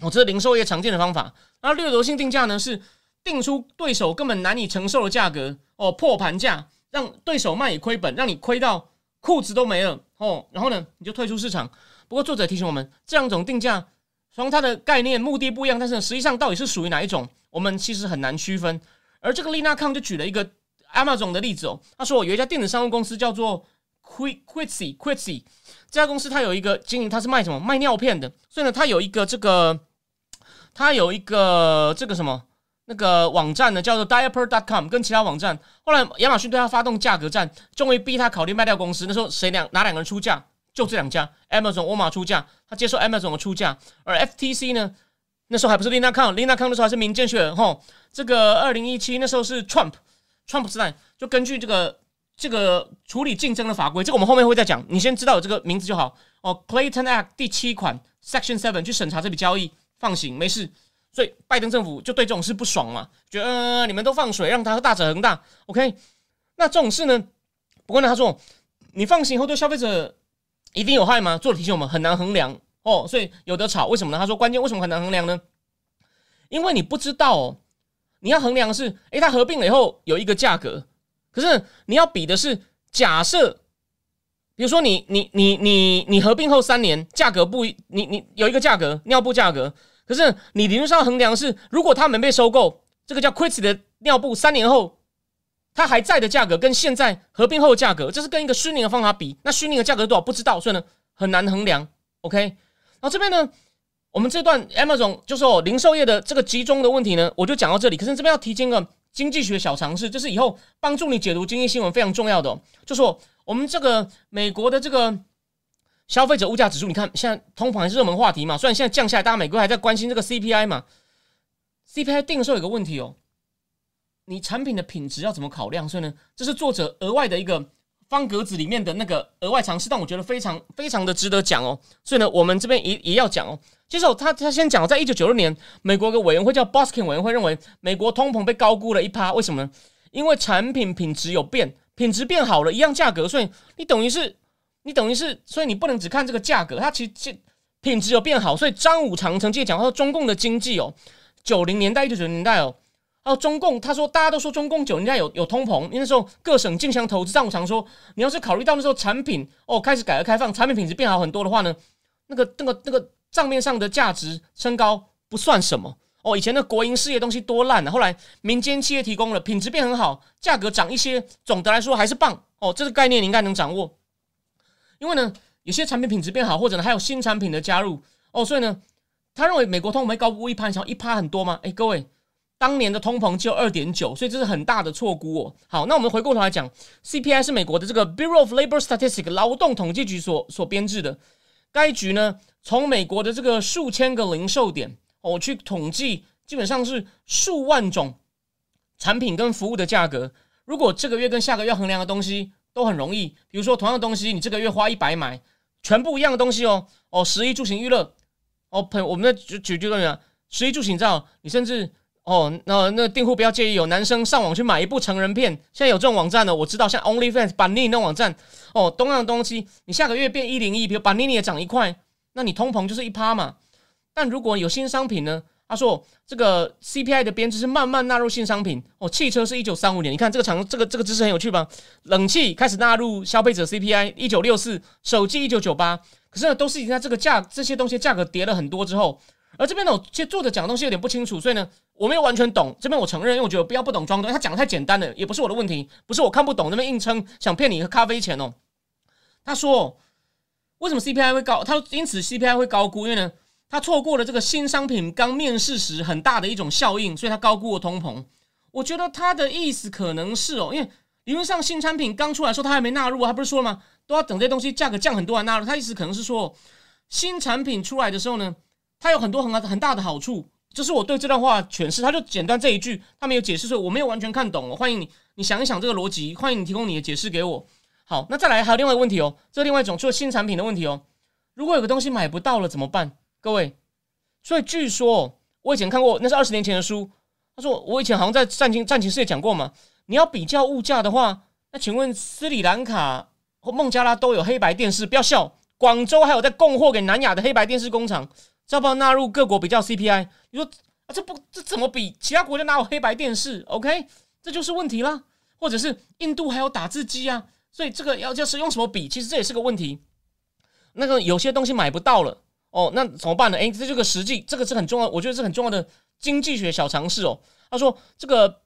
我这是零售业常见的方法。那掠夺性定价呢，是定出对手根本难以承受的价格，哦，破盘价。让对手卖也亏本，让你亏到裤子都没了哦。然后呢，你就退出市场。不过作者提醒我们，这两种定价从它的概念目的不一样，但是实际上到底是属于哪一种，我们其实很难区分。而这个丽娜康就举了一个 Amazon 的例子哦，他说有一家电子商务公司叫做 Quick Quitsy Quitsy，这家公司它有一个经营，它是卖什么？卖尿片的。所以呢，它有一个这个，它有一个这个什么？那个网站呢，叫做 Diaper.com，跟其他网站。后来亚马逊对他发动价格战，终于逼他考虑卖掉公司。那时候谁两哪两个人出价？就这两家，Amazon、沃尔玛出价，他接受 Amazon 的出价。而 FTC 呢，那时候还不是 Lina Kang，Lina Kang 那时候还是民间学人。吼，这个二零一七那时候是 Trump，Trump 时代，就根据这个这个处理竞争的法规，这个我们后面会再讲。你先知道有这个名字就好。哦，Clayton Act 第七款 Section Seven 去审查这笔交易，放行，没事。所以拜登政府就对这种事不爽嘛，觉得你们都放水，让他大者恒大。OK，那这种事呢？不过呢，他说你放行以后对消费者一定有害吗？做了提醒我们很难衡量哦，所以有的吵。为什么呢？他说关键为什么很难衡量呢？因为你不知道哦，你要衡量的是，诶，它合并了以后有一个价格，可是你要比的是假设，比如说你你你你你合并后三年价格不，你你有一个价格尿布价格。可是你理论上衡量是，如果他们被收购，这个叫 q u i t 的尿布三年后，它还在的价格跟现在合并后的价格，这是跟一个虚拟的方法比，那虚拟的价格多少不知道，所以呢很难衡量。OK，然后这边呢，我们这段 Amazon 就说零售业的这个集中的问题呢，我就讲到这里。可是这边要提一个经济学小常识，就是以后帮助你解读经济新闻非常重要的，就说我们这个美国的这个。消费者物价指数，你看现在通膨还是热门话题嘛？虽然现在降下来，大家美国还在关心这个 CPI 嘛？CPI 定的时候有个问题哦，你产品的品质要怎么考量？所以呢，这是作者额外的一个方格子里面的那个额外尝试，但我觉得非常非常的值得讲哦。所以呢，我们这边也也要讲哦。接受他他先讲，在一九九六年，美国个委员会叫 Boskin 委员会认为，美国通膨被高估了一趴。为什么呢？因为产品品质有变，品质变好了，一样价格，所以你等于是。你等于是，所以你不能只看这个价格，它其实品质有变好。所以张五常曾经讲说，中共的经济哦，九零年代一九九零年代哦，哦中共，他说大家都说中共九人家有有通膨，因为那时候各省竞相投资。但我常说，你要是考虑到那时候产品哦开始改革开放，产品品质变好很多的话呢，那个那个那个账面上的价值升高不算什么哦。以前的国营事业东西多烂啊，后来民间企业提供了，品质变很好，价格涨一些，总的来说还是棒哦。这个概念你应该能掌握。因为呢，有些产品品质变好，或者呢还有新产品的加入哦，所以呢，他认为美国通膨高估一趴，想一趴很多吗？哎，各位，当年的通膨只有二点九，所以这是很大的错估哦。好，那我们回过头来讲，CPI 是美国的这个 Bureau of Labor Statistics 劳动统计局所所编制的。该局呢，从美国的这个数千个零售点哦去统计，基本上是数万种产品跟服务的价格。如果这个月跟下个月衡量的东西都很容易，比如说同样的东西，你这个月花一百买，全部一样的东西哦哦，十一住行娱乐哦，朋我们的举举举个例啊，十一住行，照，你甚至。哦，那那订户不要介意，有男生上网去买一部成人片，现在有这种网站呢，我知道，像 OnlyFans、把妮那网站，哦，同样的东西，你下个月变一零一，比如把妮妮也涨一块，那你通膨就是一趴嘛。但如果有新商品呢？他说这个 CPI 的编制是慢慢纳入新商品。哦，汽车是一九三五年，你看这个长这个这个知识很有趣吧？冷气开始纳入消费者 CPI，一九六四，手机一九九八，可是呢，都是已经在这个价这些东西价格跌了很多之后。而这边呢，其实作者讲的东西有点不清楚，所以呢，我没有完全懂。这边我承认，因为我觉得不要不懂装懂。他讲的太简单了，也不是我的问题，不是我看不懂那边硬撑想骗你喝咖啡钱哦。他说，为什么 CPI 会高？他说，因此 CPI 会高估，因为呢，他错过了这个新商品刚面世时很大的一种效应，所以他高估了通膨。我觉得他的意思可能是哦，因为理论上新产品刚出来说他还没纳入，他不是说了吗？都要等这些东西价格降很多才纳入。他意思可能是说，新产品出来的时候呢。它有很多很很大的好处，这是我对这段话诠释。他就简单这一句，他没有解释，所以我没有完全看懂。我欢迎你，你想一想这个逻辑，欢迎你提供你的解释给我。好，那再来还有另外一个问题哦，这另外一种就是新产品的问题哦。如果有个东西买不到了怎么办？各位，所以据说我以前看过，那是二十年前的书。他说我以前好像在战情战情世界讲过嘛。你要比较物价的话，那请问斯里兰卡或孟加拉都有黑白电视，不要笑。广州还有在供货给南亚的黑白电视工厂。要不要纳入各国比较 CPI？你说啊，这不这怎么比？其他国家哪有黑白电视？OK，这就是问题啦。或者是印度还有打字机啊，所以这个要就是用什么比？其实这也是个问题。那个有些东西买不到了哦，那怎么办呢？诶，这这个实际这个是很重要，我觉得是很重要的经济学小常识哦。他说这个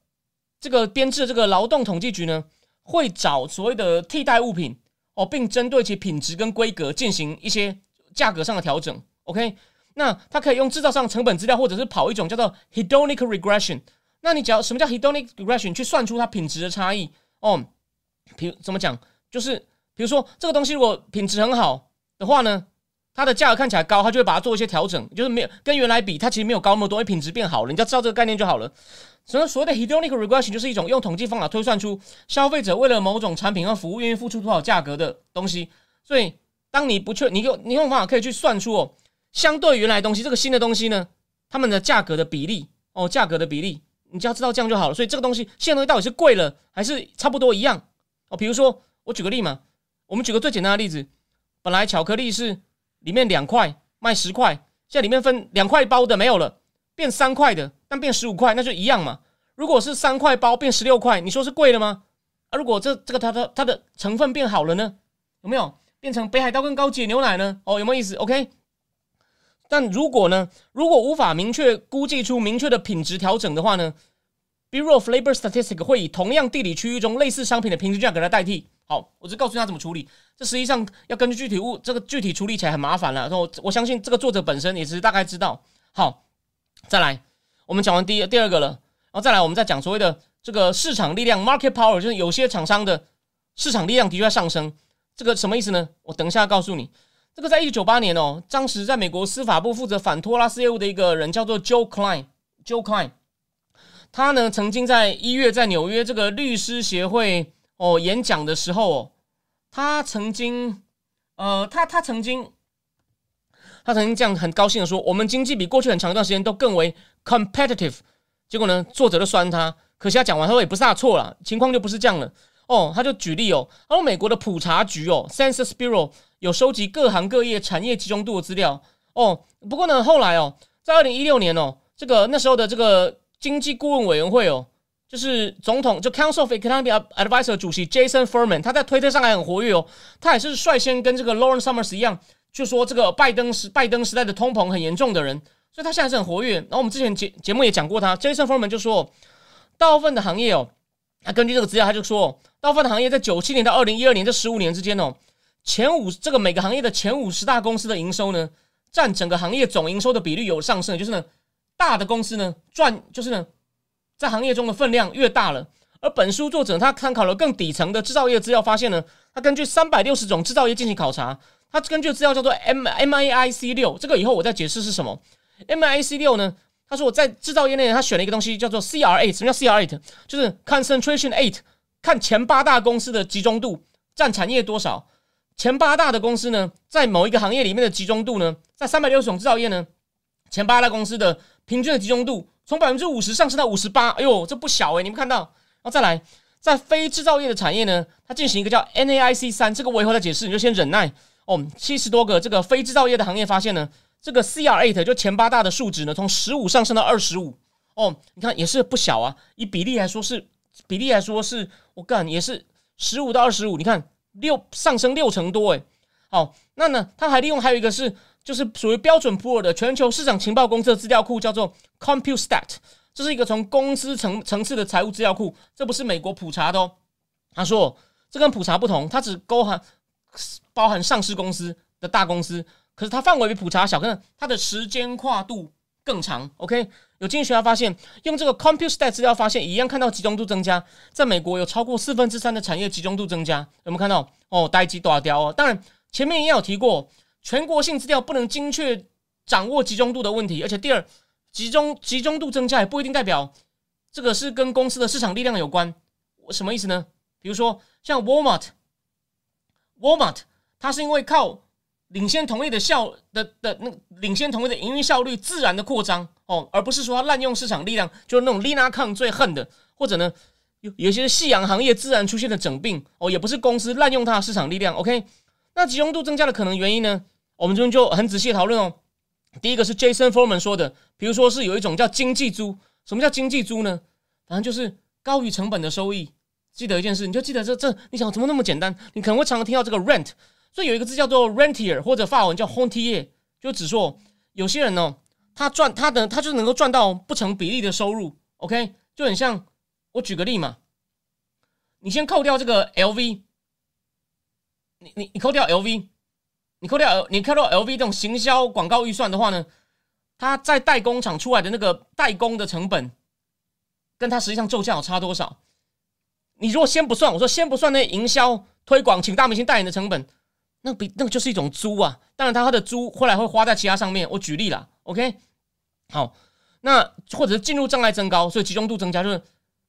这个编制这个劳动统计局呢，会找所谓的替代物品哦，并针对其品质跟规格进行一些价格上的调整。OK。那它可以用制造商成本资料，或者是跑一种叫做 hedonic regression。那你只要什么叫 hedonic regression 去算出它品质的差异哦？比如怎么讲？就是比如说这个东西如果品质很好的话呢，它的价格看起来高，它就会把它做一些调整，就是没有跟原来比，它其实没有高那么多，因为品质变好了。你要知道这个概念就好了。所以所谓的 hedonic regression 就是一种用统计方法推算出消费者为了某种产品和服务愿意付出多少价格的东西。所以当你不确，你用你用方法可以去算出哦。相对原来东西，这个新的东西呢，它们的价格的比例哦，价格的比例，你只要知道这样就好了。所以这个东西现在东西到底是贵了还是差不多一样哦？比如说我举个例嘛，我们举个最简单的例子，本来巧克力是里面两块卖十块，现在里面分两块包的没有了，变三块的，但变十五块，那就一样嘛。如果是三块包变十六块，你说是贵了吗？啊，如果这这个它的它的成分变好了呢？有没有变成北海道更高级牛奶呢？哦，有没有意思？OK。但如果呢？如果无法明确估计出明确的品质调整的话呢？Bureau of Labor Statistics 会以同样地理区域中类似商品的平均价格来代替。好，我就告诉他怎么处理。这实际上要根据具体物，这个具体处理起来很麻烦了。然后我相信这个作者本身也是大概知道。好，再来，我们讲完第第二个了，然后再来我们再讲所谓的这个市场力量 （market power），就是有些厂商的市场力量的确在上升。这个什么意思呢？我等一下告诉你。这个在一九九八年哦，当时在美国司法部负责反托拉斯业务的一个人叫做 Joe Klein，Joe Klein，他呢曾经在一月在纽约这个律师协会哦演讲的时候哦，他曾经呃他他曾经他曾经这样很高兴的说，我们经济比过去很长一段时间都更为 competitive。结果呢，作者就酸他，可惜他讲完他说也不是他错了，情况就不是这样了哦，他就举例哦，他说美国的普查局哦，Census Bureau。有收集各行各业产业集中度的资料哦。不过呢，后来哦，在二零一六年哦，这个那时候的这个经济顾问委员会哦，就是总统就 Council of Economic Advisor 主席 Jason Furman，他在推特上还很活跃哦。他也是率先跟这个 Lawrence Summers 一样，就说这个拜登时拜登时代的通膨很严重的人，所以他现在是很活跃。然后我们之前节节目也讲过他，Jason Furman 就说，大部分的行业哦，他根据这个资料，他就说，大部分的行业在九七年到二零一二年这十五年之间哦。前五这个每个行业的前五十大公司的营收呢，占整个行业总营收的比率有上升，就是呢，大的公司呢赚就是呢在行业中的分量越大了。而本书作者他参考了更底层的制造业资料，发现呢，他根据三百六十种制造业进行考察，他根据资料叫做 M M A I C 六，这个以后我再解释是什么。M I C 六呢，他说我在制造业内，他选了一个东西叫做 crh 什么叫 crh 就是 Concentration eight，看前八大公司的集中度占产业多少。前八大的公司呢，在某一个行业里面的集中度呢，在三百六十种制造业呢，前八大公司的平均的集中度从百分之五十上升到五十八，哎呦，这不小哎！你们看到，然后再来，在非制造业的产业呢，它进行一个叫 NAIC 三，这个我以后再解释，你就先忍耐哦。七十多个这个非制造业的行业发现呢，这个 CR eight 就前八大的数值呢，从十五上升到二十五哦，你看也是不小啊，以比例来说是比例来说是我干也是十五到二十五，你看。六上升六成多诶，好，那呢？他还利用还有一个是，就是属于标准普尔的全球市场情报公司的资料库，叫做 CompuStat，这是一个从公司层层次的财务资料库，这不是美国普查的哦。他说这跟普查不同，它只包含包含上市公司的大公司，可是它范围比普查小，可是它的时间跨度更长。OK。有经济学家发现，用这个 CompuStat 资料发现，一样看到集中度增加。在美国，有超过四分之三的产业集中度增加。有没有看到？哦，呆机大雕哦。当然，前面也有提过，全国性资料不能精确掌握集中度的问题。而且，第二，集中集中度增加也不一定代表这个是跟公司的市场力量有关。什么意思呢？比如说，像 Walmart，Walmart 它是因为靠领先同业的效的的那领先同业的营运效率自然的扩张。哦，而不是说滥用市场力量，就是那种 Lina Kang 最恨的，或者呢，有有些夕阳行业自然出现的整病哦，也不是公司滥用它的市场力量。OK，那集中度增加的可能原因呢？我们这边就很仔细讨论哦。第一个是 Jason Foreman 说的，比如说是有一种叫经济租，什么叫经济租呢？反正就是高于成本的收益。记得一件事，你就记得这这，你想怎么那么简单？你可能会常常听到这个 rent，所以有一个字叫做 rentier，或者法文叫 hontier，就指说有些人呢。他赚他的他就能够赚到不成比例的收入，OK，就很像我举个例嘛，你先扣掉这个 LV，你你你扣掉 LV，你扣掉你扣掉 LV 这种行销广告预算的话呢，他在代工厂出来的那个代工的成本，跟他实际上售价差多少？你如果先不算，我说先不算那营销推广请大明星代言的成本，那比那个就是一种租啊，当然他他的租后来会花在其他上面，我举例了。OK，好，那或者是进入障碍增高，所以集中度增加，就是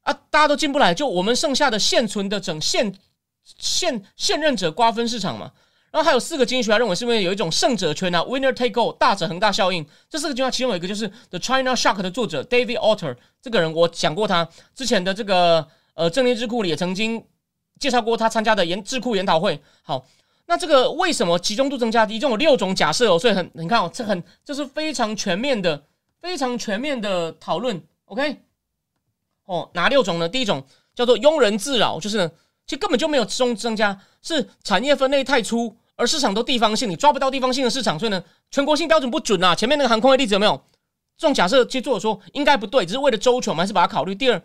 啊，大家都进不来，就我们剩下的现存的整现现现任者瓜分市场嘛。然后还有四个经济学家认为是因为有一种胜者圈啊，winner take all 大者恒大效应。这四个经济其中有一个就是 The China Shock 的作者 David Alter，这个人我讲过他之前的这个呃正念智库里也曾经介绍过他参加的研智库研讨会。好。那这个为什么集中度增加？一共有六种假设哦，所以很你看哦，这很这是非常全面的、非常全面的讨论。OK，哦，哪六种呢？第一种叫做庸人自扰，就是其实根本就没有集中增加，是产业分类太粗，而市场都地方性，你抓不到地方性的市场，所以呢，全国性标准不准啊。前面那个航空的例子有没有？这种假设其实作者说应该不对，只是为了周全，我们还是把它考虑。第二，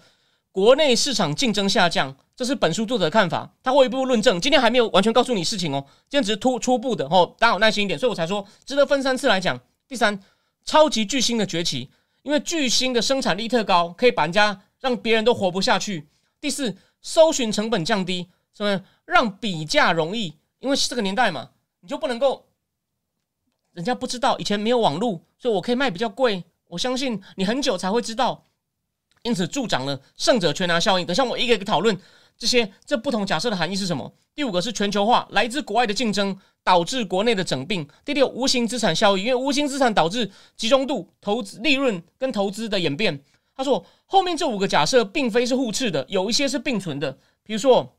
国内市场竞争下降。这是本书作者的看法，他会一步步论证。今天还没有完全告诉你事情哦，今天只是初初步的哦，大家有耐心一点，所以我才说值得分三次来讲。第三，超级巨星的崛起，因为巨星的生产力特高，可以把人家让别人都活不下去。第四，搜寻成本降低，什么让比价容易？因为这个年代嘛，你就不能够人家不知道，以前没有网络，所以我可以卖比较贵。我相信你很久才会知道，因此助长了胜者全拿效应。等下我一个一个讨论。这些这不同假设的含义是什么？第五个是全球化，来自国外的竞争导致国内的整病。第六，无形资产效益，因为无形资产导致集中度、投资利润跟投资的演变。他说，后面这五个假设并非是互斥的，有一些是并存的。比如说，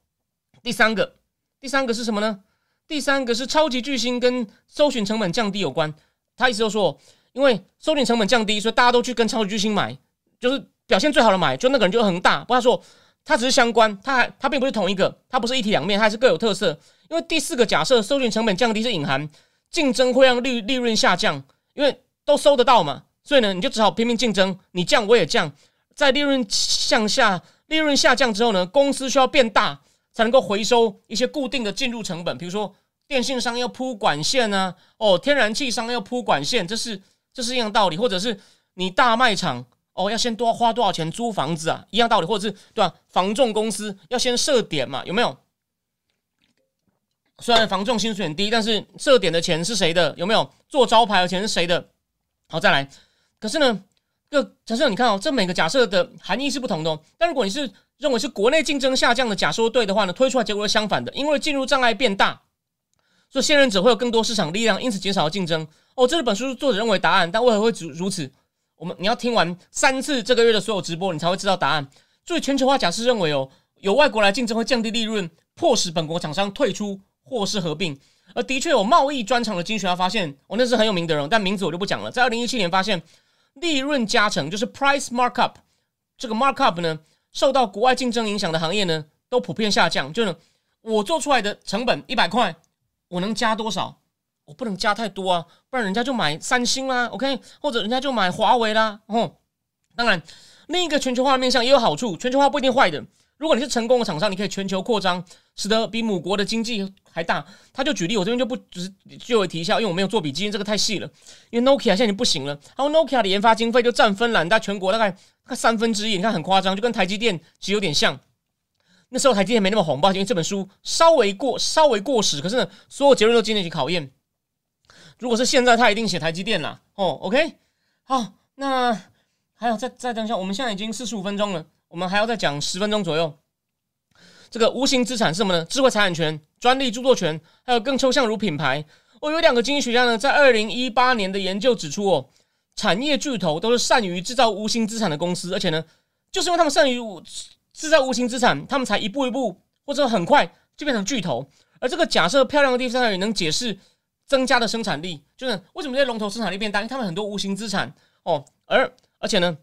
第三个，第三个是什么呢？第三个是超级巨星跟搜寻成本降低有关。他意思就说，因为搜寻成本降低，所以大家都去跟超级巨星买，就是表现最好的买，就那个人就很大。不，他说。它只是相关，它还它并不是同一个，它不是一体两面，它还是各有特色。因为第四个假设，搜寻成本降低是隐含竞争会让利利润下降，因为都搜得到嘛，所以呢，你就只好拼命竞争，你降我也降，在利润向下，利润下降之后呢，公司需要变大才能够回收一些固定的进入成本，比如说电信商要铺管线啊，哦，天然气商要铺管线，这是这是一样道理，或者是你大卖场。哦，要先多花多少钱租房子啊？一样道理，或者是对吧？房仲公司要先设点嘛，有没有？虽然房仲薪水很低，但是设点的钱是谁的？有没有做招牌的钱是谁的？好，再来。可是呢，这假设你看哦，这每个假设的含义是不同的哦。但如果你是认为是国内竞争下降的假说对的话呢，推出来结果是相反的，因为进入障碍变大，所以现任者会有更多市场力量，因此减少了竞争。哦，这是本书作者认为答案，但为何会如如此？我们你要听完三次这个月的所有直播，你才会知道答案。所以全球化假设认为哦，有外国来竞争会降低利润，迫使本国厂商退出。或是合并，而的确有贸易专长的经济学家发现，哦，那是很有名的人，但名字我就不讲了。在二零一七年发现，利润加成就是 price markup，这个 markup 呢，受到国外竞争影响的行业呢，都普遍下降。就是我做出来的成本一百块，我能加多少？我不能加太多啊，不然人家就买三星啦，OK，或者人家就买华为啦。哦，当然，另一个全球化的面向也有好处，全球化不一定坏的。如果你是成功的厂商，你可以全球扩张，使得比母国的经济还大。他就举例，我这边就不只是就会提一下，因为我没有做笔记，这个太细了。因为 Nokia 现在已经不行了，然后 Nokia 的研发经费就占芬兰在全国大概大概三分之一，你看很夸张，就跟台积电其实有点像。那时候台积电没那么红，抱歉，因为这本书稍微过稍微过时，可是呢，所有结论都经得起考验。如果是现在，他一定写台积电啦。哦，OK，好，那还有再再等一下，我们现在已经四十五分钟了。我们还要再讲十分钟左右。这个无形资产是什么呢？智慧财产权、专利、著作权，还有更抽象如品牌。我有两个经济学家呢，在二零一八年的研究指出哦，产业巨头都是善于制造无形资产的公司，而且呢，就是因为他们善于制造无形资产，他们才一步一步或者很快就变成巨头。而这个假设漂亮的地方在于能解释增加的生产力，就是为什么这些龙头生产力变大？因为他们很多无形资产哦，而而且呢，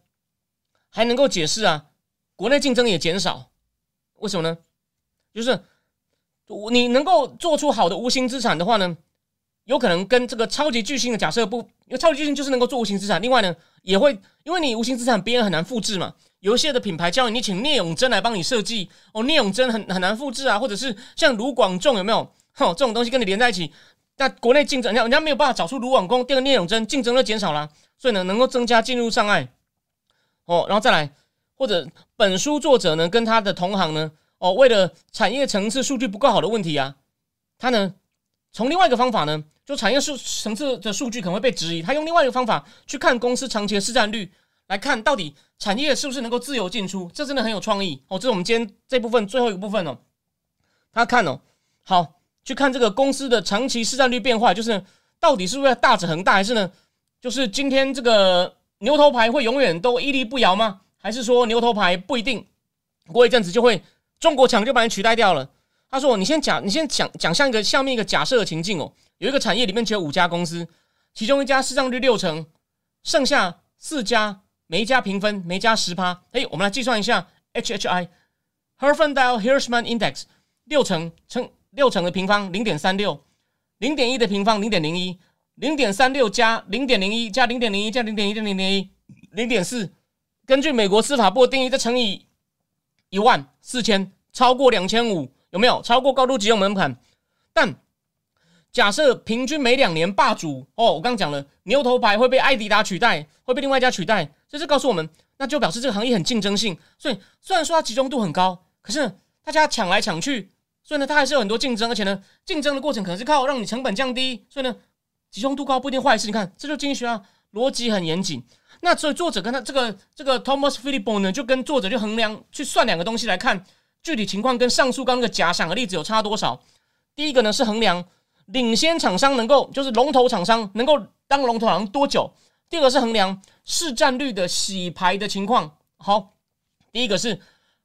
还能够解释啊。国内竞争也减少，为什么呢？就是你能够做出好的无形资产的话呢，有可能跟这个超级巨星的假设不，因为超级巨星就是能够做无形资产。另外呢，也会因为你无形资产别人很难复制嘛。有一些的品牌叫你，你请聂永贞来帮你设计哦，聂永贞很很难复制啊，或者是像卢广仲有没有？哼，这种东西跟你连在一起，那国内竞争，人家人家没有办法找出卢广仲第二聂永真，竞争就减少了，所以呢，能够增加进入障碍。哦，然后再来。或者本书作者呢，跟他的同行呢，哦，为了产业层次数据不够好的问题啊，他呢从另外一个方法呢，就产业数层次的数据可能会被质疑，他用另外一个方法去看公司长期的市占率，来看到底产业是不是能够自由进出，这真的很有创意哦。这是我们今天这部分最后一个部分哦。他看哦，好去看这个公司的长期市占率变化，就是到底是不是大者恒大，还是呢，就是今天这个牛头牌会永远都屹立不摇吗？还是说牛头牌不一定过一阵子就会中国强就把你取代掉了？他说：“你先讲，你先讲讲像一个下面一个假设的情境哦，有一个产业里面只有五家公司，其中一家市占率六成，剩下四家每一家平分每家十趴。哎，我们来计算一下 HHI Herfindahl Hirschman Index 六成乘六成的平方零点三六，零点一的平方零点零一，零点三六加零点零一加零点零一加零点一加零点一零点四。”根据美国司法部的定义，再乘以一万四千，超过两千五，有没有超过高度集中门槛？但假设平均每两年霸主哦，我刚刚讲了，牛头牌会被艾迪达取代，会被另外一家取代，这是告诉我们，那就表示这个行业很竞争性。所以虽然说它集中度很高，可是大家抢来抢去，所以呢，它还是有很多竞争，而且呢，竞争的过程可能是靠让你成本降低，所以呢，集中度高不一定坏事。你看，这就经济学啊，逻辑很严谨。那所以作者跟他这个这个 Thomas Philip 呢，就跟作者就衡量去算两个东西来看具体情况跟上述刚那个假想的例子有差多少。第一个呢是衡量领先厂商能够就是龙头厂商能够当龙头行多久。第二个是衡量市占率的洗牌的情况。好，第一个是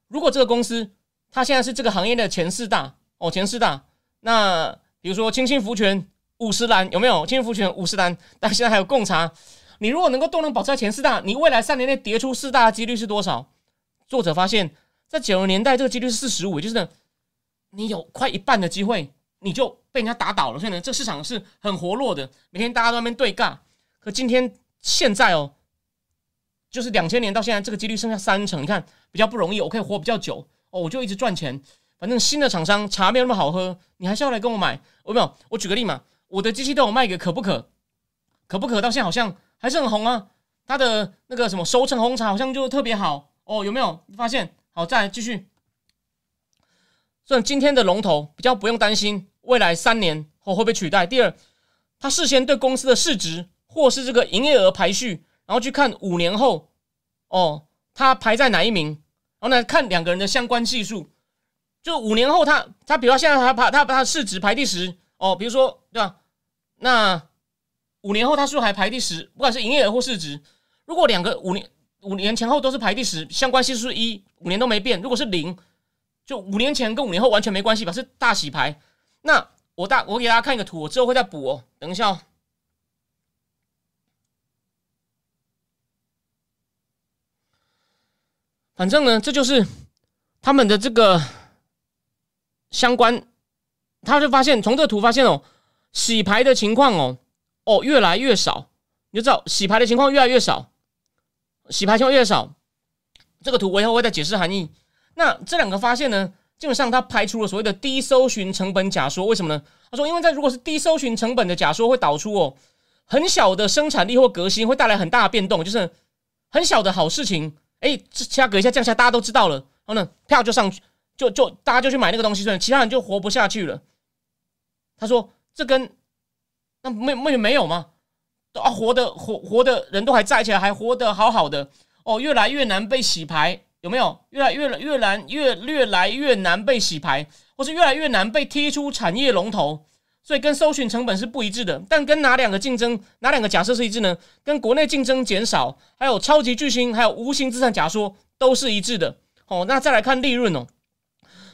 如果这个公司它现在是这个行业的前四大哦前四大，那比如说清新福泉、五十岚有没有？清新福泉、五十岚，但现在还有贡茶。你如果能够都能保持在前四大，你未来三年内跌出四大的几率是多少？作者发现，在九十年代这个几率是四十五，就是呢你有快一半的机会你就被人家打倒了。所以呢，这市场是很活络的，每天大家都在那边对尬。可今天现在哦，就是两千年到现在，这个几率剩下三成。你看比较不容易，我可以活比较久哦，我就一直赚钱。反正新的厂商茶没有那么好喝，你还是要来跟我买。我没有，我举个例嘛，我的机器都有卖给可不可？可不可到现在好像。还是很红啊，它的那个什么收成红茶好像就特别好哦，有没有发现？好，再来继续。所以今天的龙头比较不用担心未来三年后会被取代。第二，他事先对公司的市值或是这个营业额排序，然后去看五年后哦，他排在哪一名，然后呢看两个人的相关系数。就五年后，他他比如说现在他排他他市值排第十哦，比如说对吧？那五年后他是不是还排第十？不管是营业额或市值，如果两个五年五年前后都是排第十，相关系数一，五年都没变。如果是零，就五年前跟五年后完全没关系吧？是大洗牌。那我大我给大家看一个图，我之后会再补哦。等一下哦。反正呢，这就是他们的这个。相关，他就发现从这个图发现哦，洗牌的情况哦哦越来越少，你就知道洗牌的情况越来越少，洗牌情况越少。这个图我以后会再解释含义。那这两个发现呢，基本上他排除了所谓的低搜寻成本假说。为什么呢？他说，因为在如果是低搜寻成本的假说，会导出哦很小的生产力或革新，会带来很大的变动，就是很小的好事情，哎，这价格一下降下，大家都知道了，然后呢，票就上去。就就大家就去买那个东西，所以其他人就活不下去了。他说：“这跟那没没没有吗？啊，活的活活的人都还在起来，还活得好好的哦，越来越难被洗牌，有没有？越来越越难越越来越难被洗牌，或是越来越难被踢出产业龙头，所以跟搜寻成本是不一致的。但跟哪两个竞争哪两个假设是一致呢？跟国内竞争减少，还有超级巨星，还有无形资产假说都是一致的。哦，那再来看利润哦。”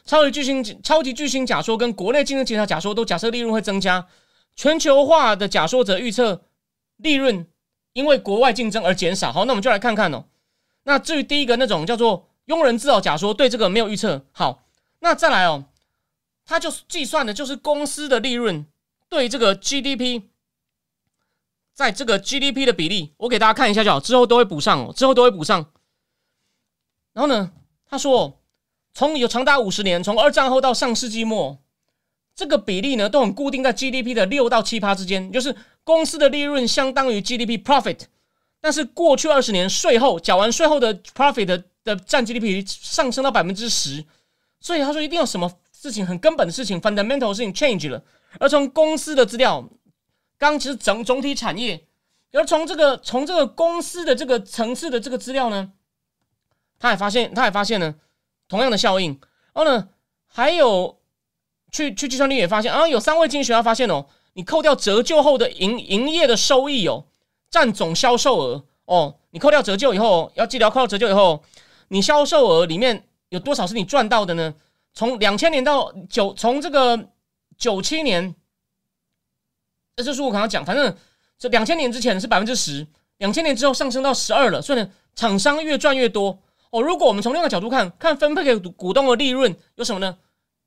超级巨星、超级巨星假说跟国内竞争减少假说都假设利润会增加，全球化的假说则预测利润因为国外竞争而减少。好，那我们就来看看哦。那至于第一个那种叫做庸人自扰假说，对这个没有预测。好，那再来哦，它就计算的就是公司的利润对这个 GDP，在这个 GDP 的比例，我给大家看一下就好，之后都会补上哦，之后都会补上。然后呢，他说。从有长达五十年，从二战后到上世纪末，这个比例呢都很固定在 GDP 的六到七趴之间，就是公司的利润相当于 GDP profit。但是过去二十年税后缴完税后的 profit 的的占 GDP 上升到百分之十，所以他说一定有什么事情很根本的事情 fundamental 事情 change 了。而从公司的资料，刚其实整总体产业，而从这个从这个公司的这个层次的这个资料呢，他也发现，他也发现呢。同样的效应，然后呢，还有去去计算力也发现，啊，有三位经济学家发现哦，你扣掉折旧后的营营业的收益哦，占总销售额哦，你扣掉折旧以后，要记得要扣掉折旧以后，你销售额里面有多少是你赚到的呢？从两千年到九，从这个九七年，这就是我刚刚讲，反正这两千年之前是百分之十，两千年之后上升到十二了，所以呢，厂商越赚越多。哦，如果我们从另一个角度看，看分配给股东的利润有什么呢？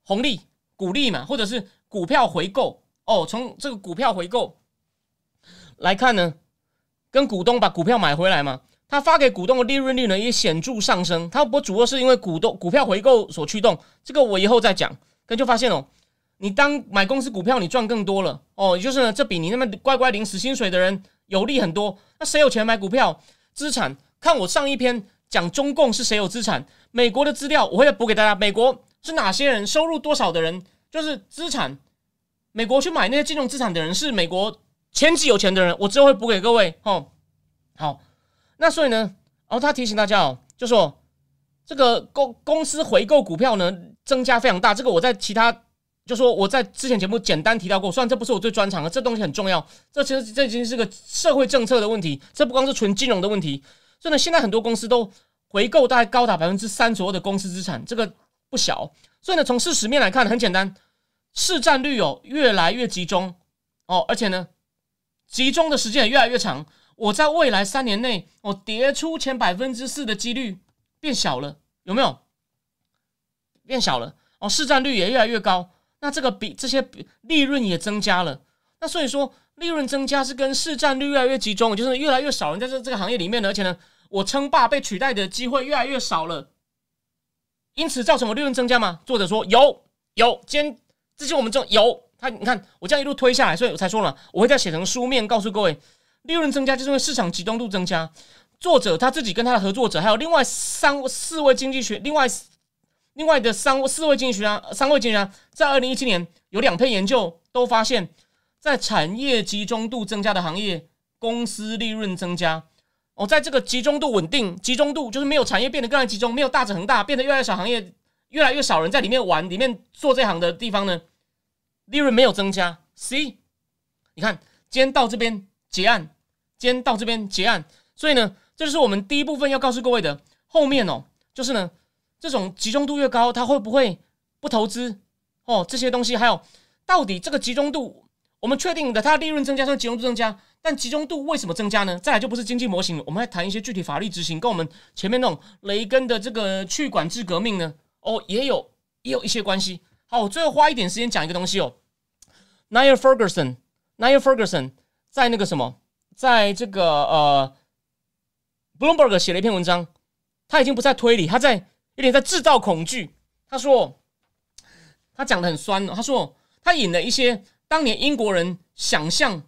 红利、股利嘛，或者是股票回购。哦，从这个股票回购来看呢，跟股东把股票买回来嘛，他发给股东的利润率呢也显著上升。他不主要是因为股东股票回购所驱动，这个我以后再讲。可就发现哦，你当买公司股票，你赚更多了。哦，也就是呢，这比你那么乖乖领死薪水的人有利很多。那谁有钱买股票？资产？看我上一篇。讲中共是谁有资产？美国的资料我会补给大家。美国是哪些人？收入多少的人？就是资产。美国去买那些金融资产的人是美国前几有钱的人。我之后会补给各位。哦，好。那所以呢，然后他提醒大家哦，就说这个公公司回购股票呢增加非常大。这个我在其他就说我在之前节目简单提到过。虽然这不是我最专长的，这东西很重要。这其实这已经是个社会政策的问题，这不光是纯金融的问题。所以呢，现在很多公司都回购大概高达百分之三左右的公司资产，这个不小。所以呢，从事实面来看，很简单，市占率哦越来越集中哦，而且呢，集中的时间也越来越长。我在未来三年内，我跌出前百分之四的几率变小了，有没有？变小了哦，市占率也越来越高。那这个比这些利润也增加了。那所以说，利润增加是跟市占率越来越集中，就是越来越少人在这这个行业里面，而且呢。我称霸被取代的机会越来越少了，因此造成我利润增加吗？作者说有有，兼这些我们这有他，你看我这样一路推下来，所以我才说了，我会再写成书面告诉各位，利润增加就是因为市场集中度增加。作者他自己跟他的合作者还有另外三四位经济学，另外另外的三四位经济学家，三位经济学家在二零一七年有两篇研究都发现，在产业集中度增加的行业，公司利润增加。哦，在这个集中度稳定，集中度就是没有产业变得更加集中，没有大者恒大，变得越来越少行业，越来越少人在里面玩，里面做这行的地方呢，利润没有增加。C，你看，今天到这边结案，先到这边结案，所以呢，这就是我们第一部分要告诉各位的。后面哦，就是呢，这种集中度越高，它会不会不投资？哦，这些东西还有，到底这个集中度，我们确定的，它利润增加，是集中度增加。但集中度为什么增加呢？再来就不是经济模型了，我们来谈一些具体法律执行，跟我们前面那种雷根的这个去管制革命呢，哦，也有也有一些关系。好，我最后花一点时间讲一个东西哦。Niall Ferguson，Niall Ferguson 在那个什么，在这个呃，Bloomberg 写了一篇文章，他已经不在推理，他在有点在制造恐惧。他说，他讲的很酸哦，他说他引了一些当年英国人想象。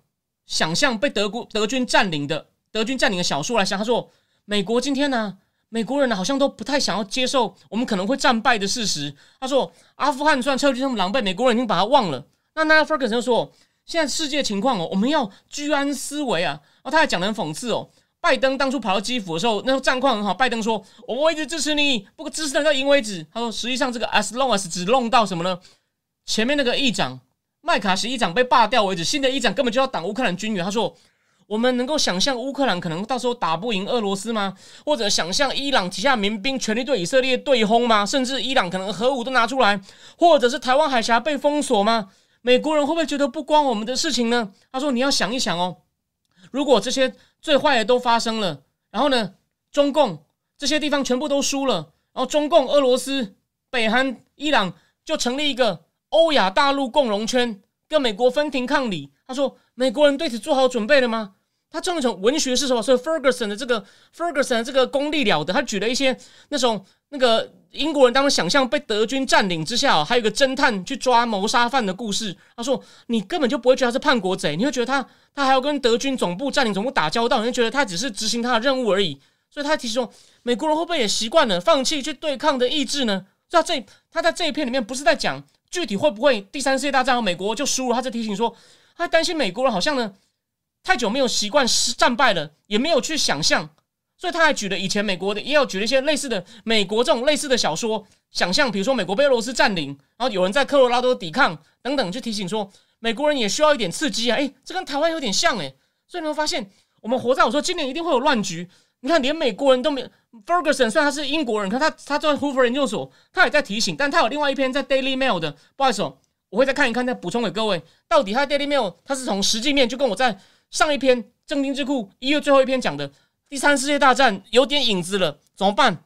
想象被德国德军占领的德军占领的小说来想，他说：“美国今天呢，美国人呢好像都不太想要接受我们可能会战败的事实。”他说：“阿富汗虽然撤军那么狼狈，美国人已经把他忘了。”那那 Ferguson 就说：“现在世界情况哦，我们要居安思危啊。”然后他还讲的很讽刺哦，拜登当初跑到基辅的时候，那时候战况很好，拜登说：“我们一直支持你，不过支持到赢为止。”他说：“实际上这个 as long as 只弄到什么呢？前面那个议长。”麦卡锡议长被罢掉为止，新的议长根本就要挡乌克兰军援。他说：“我们能够想象乌克兰可能到时候打不赢俄罗斯吗？或者想象伊朗旗下民兵全力对以色列对轰吗？甚至伊朗可能核武都拿出来，或者是台湾海峡被封锁吗？美国人会不会觉得不关我们的事情呢？”他说：“你要想一想哦，如果这些最坏的都发生了，然后呢，中共这些地方全部都输了，然后中共、俄罗斯、北韩、伊朗就成立一个。”欧亚大陆共荣圈跟美国分庭抗礼，他说：“美国人对此做好准备了吗？”他用一种文学是什么？所以 Ferguson 的这个 Ferguson 的这个功力了得，他举了一些那种那个英国人当中想象被德军占领之下，还有一个侦探去抓谋杀犯的故事。他说：“你根本就不会觉得他是叛国贼，你会觉得他他还要跟德军总部占领总部打交道，你会觉得他只是执行他的任务而已。”所以他提出说：“美国人会不会也习惯了放弃去对抗的意志呢？”在这他在这一篇里面不是在讲。具体会不会第三世界大战和美国就输了？他在提醒说，他担心美国人好像呢太久没有习惯失战败了，也没有去想象，所以他还举了以前美国的，也有举了一些类似的美国这种类似的小说想象，比如说美国被俄罗斯占领，然后有人在科罗拉多抵抗等等，去提醒说美国人也需要一点刺激啊！诶，这跟台湾有点像诶。所以你会发现我们活在我说今年一定会有乱局。你看，连美国人都没。Ferguson 虽然他是英国人，可他他在 Hoover 研究所，他也在提醒。但他有另外一篇在 Daily Mail 的，不好意思，哦，我会再看一看，再补充给各位。到底他 Daily Mail 他是从实际面，就跟我在上一篇正经智库一月最后一篇讲的第三世界大战有点影子了，怎么办？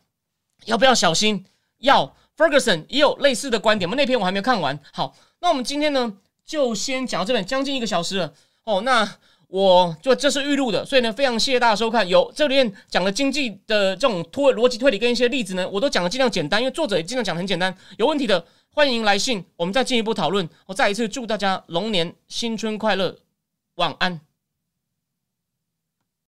要不要小心？要。Ferguson 也有类似的观点吗？那篇我还没有看完。好，那我们今天呢，就先讲到这边，将近一个小时了。哦，那。我就这是预录的，所以呢，非常谢谢大家收看。有这里面讲的经济的这种推逻辑推理跟一些例子呢，我都讲的尽量简单，因为作者也尽量讲的很简单。有问题的欢迎来信，我们再进一步讨论。我再一次祝大家龙年新春快乐，晚安。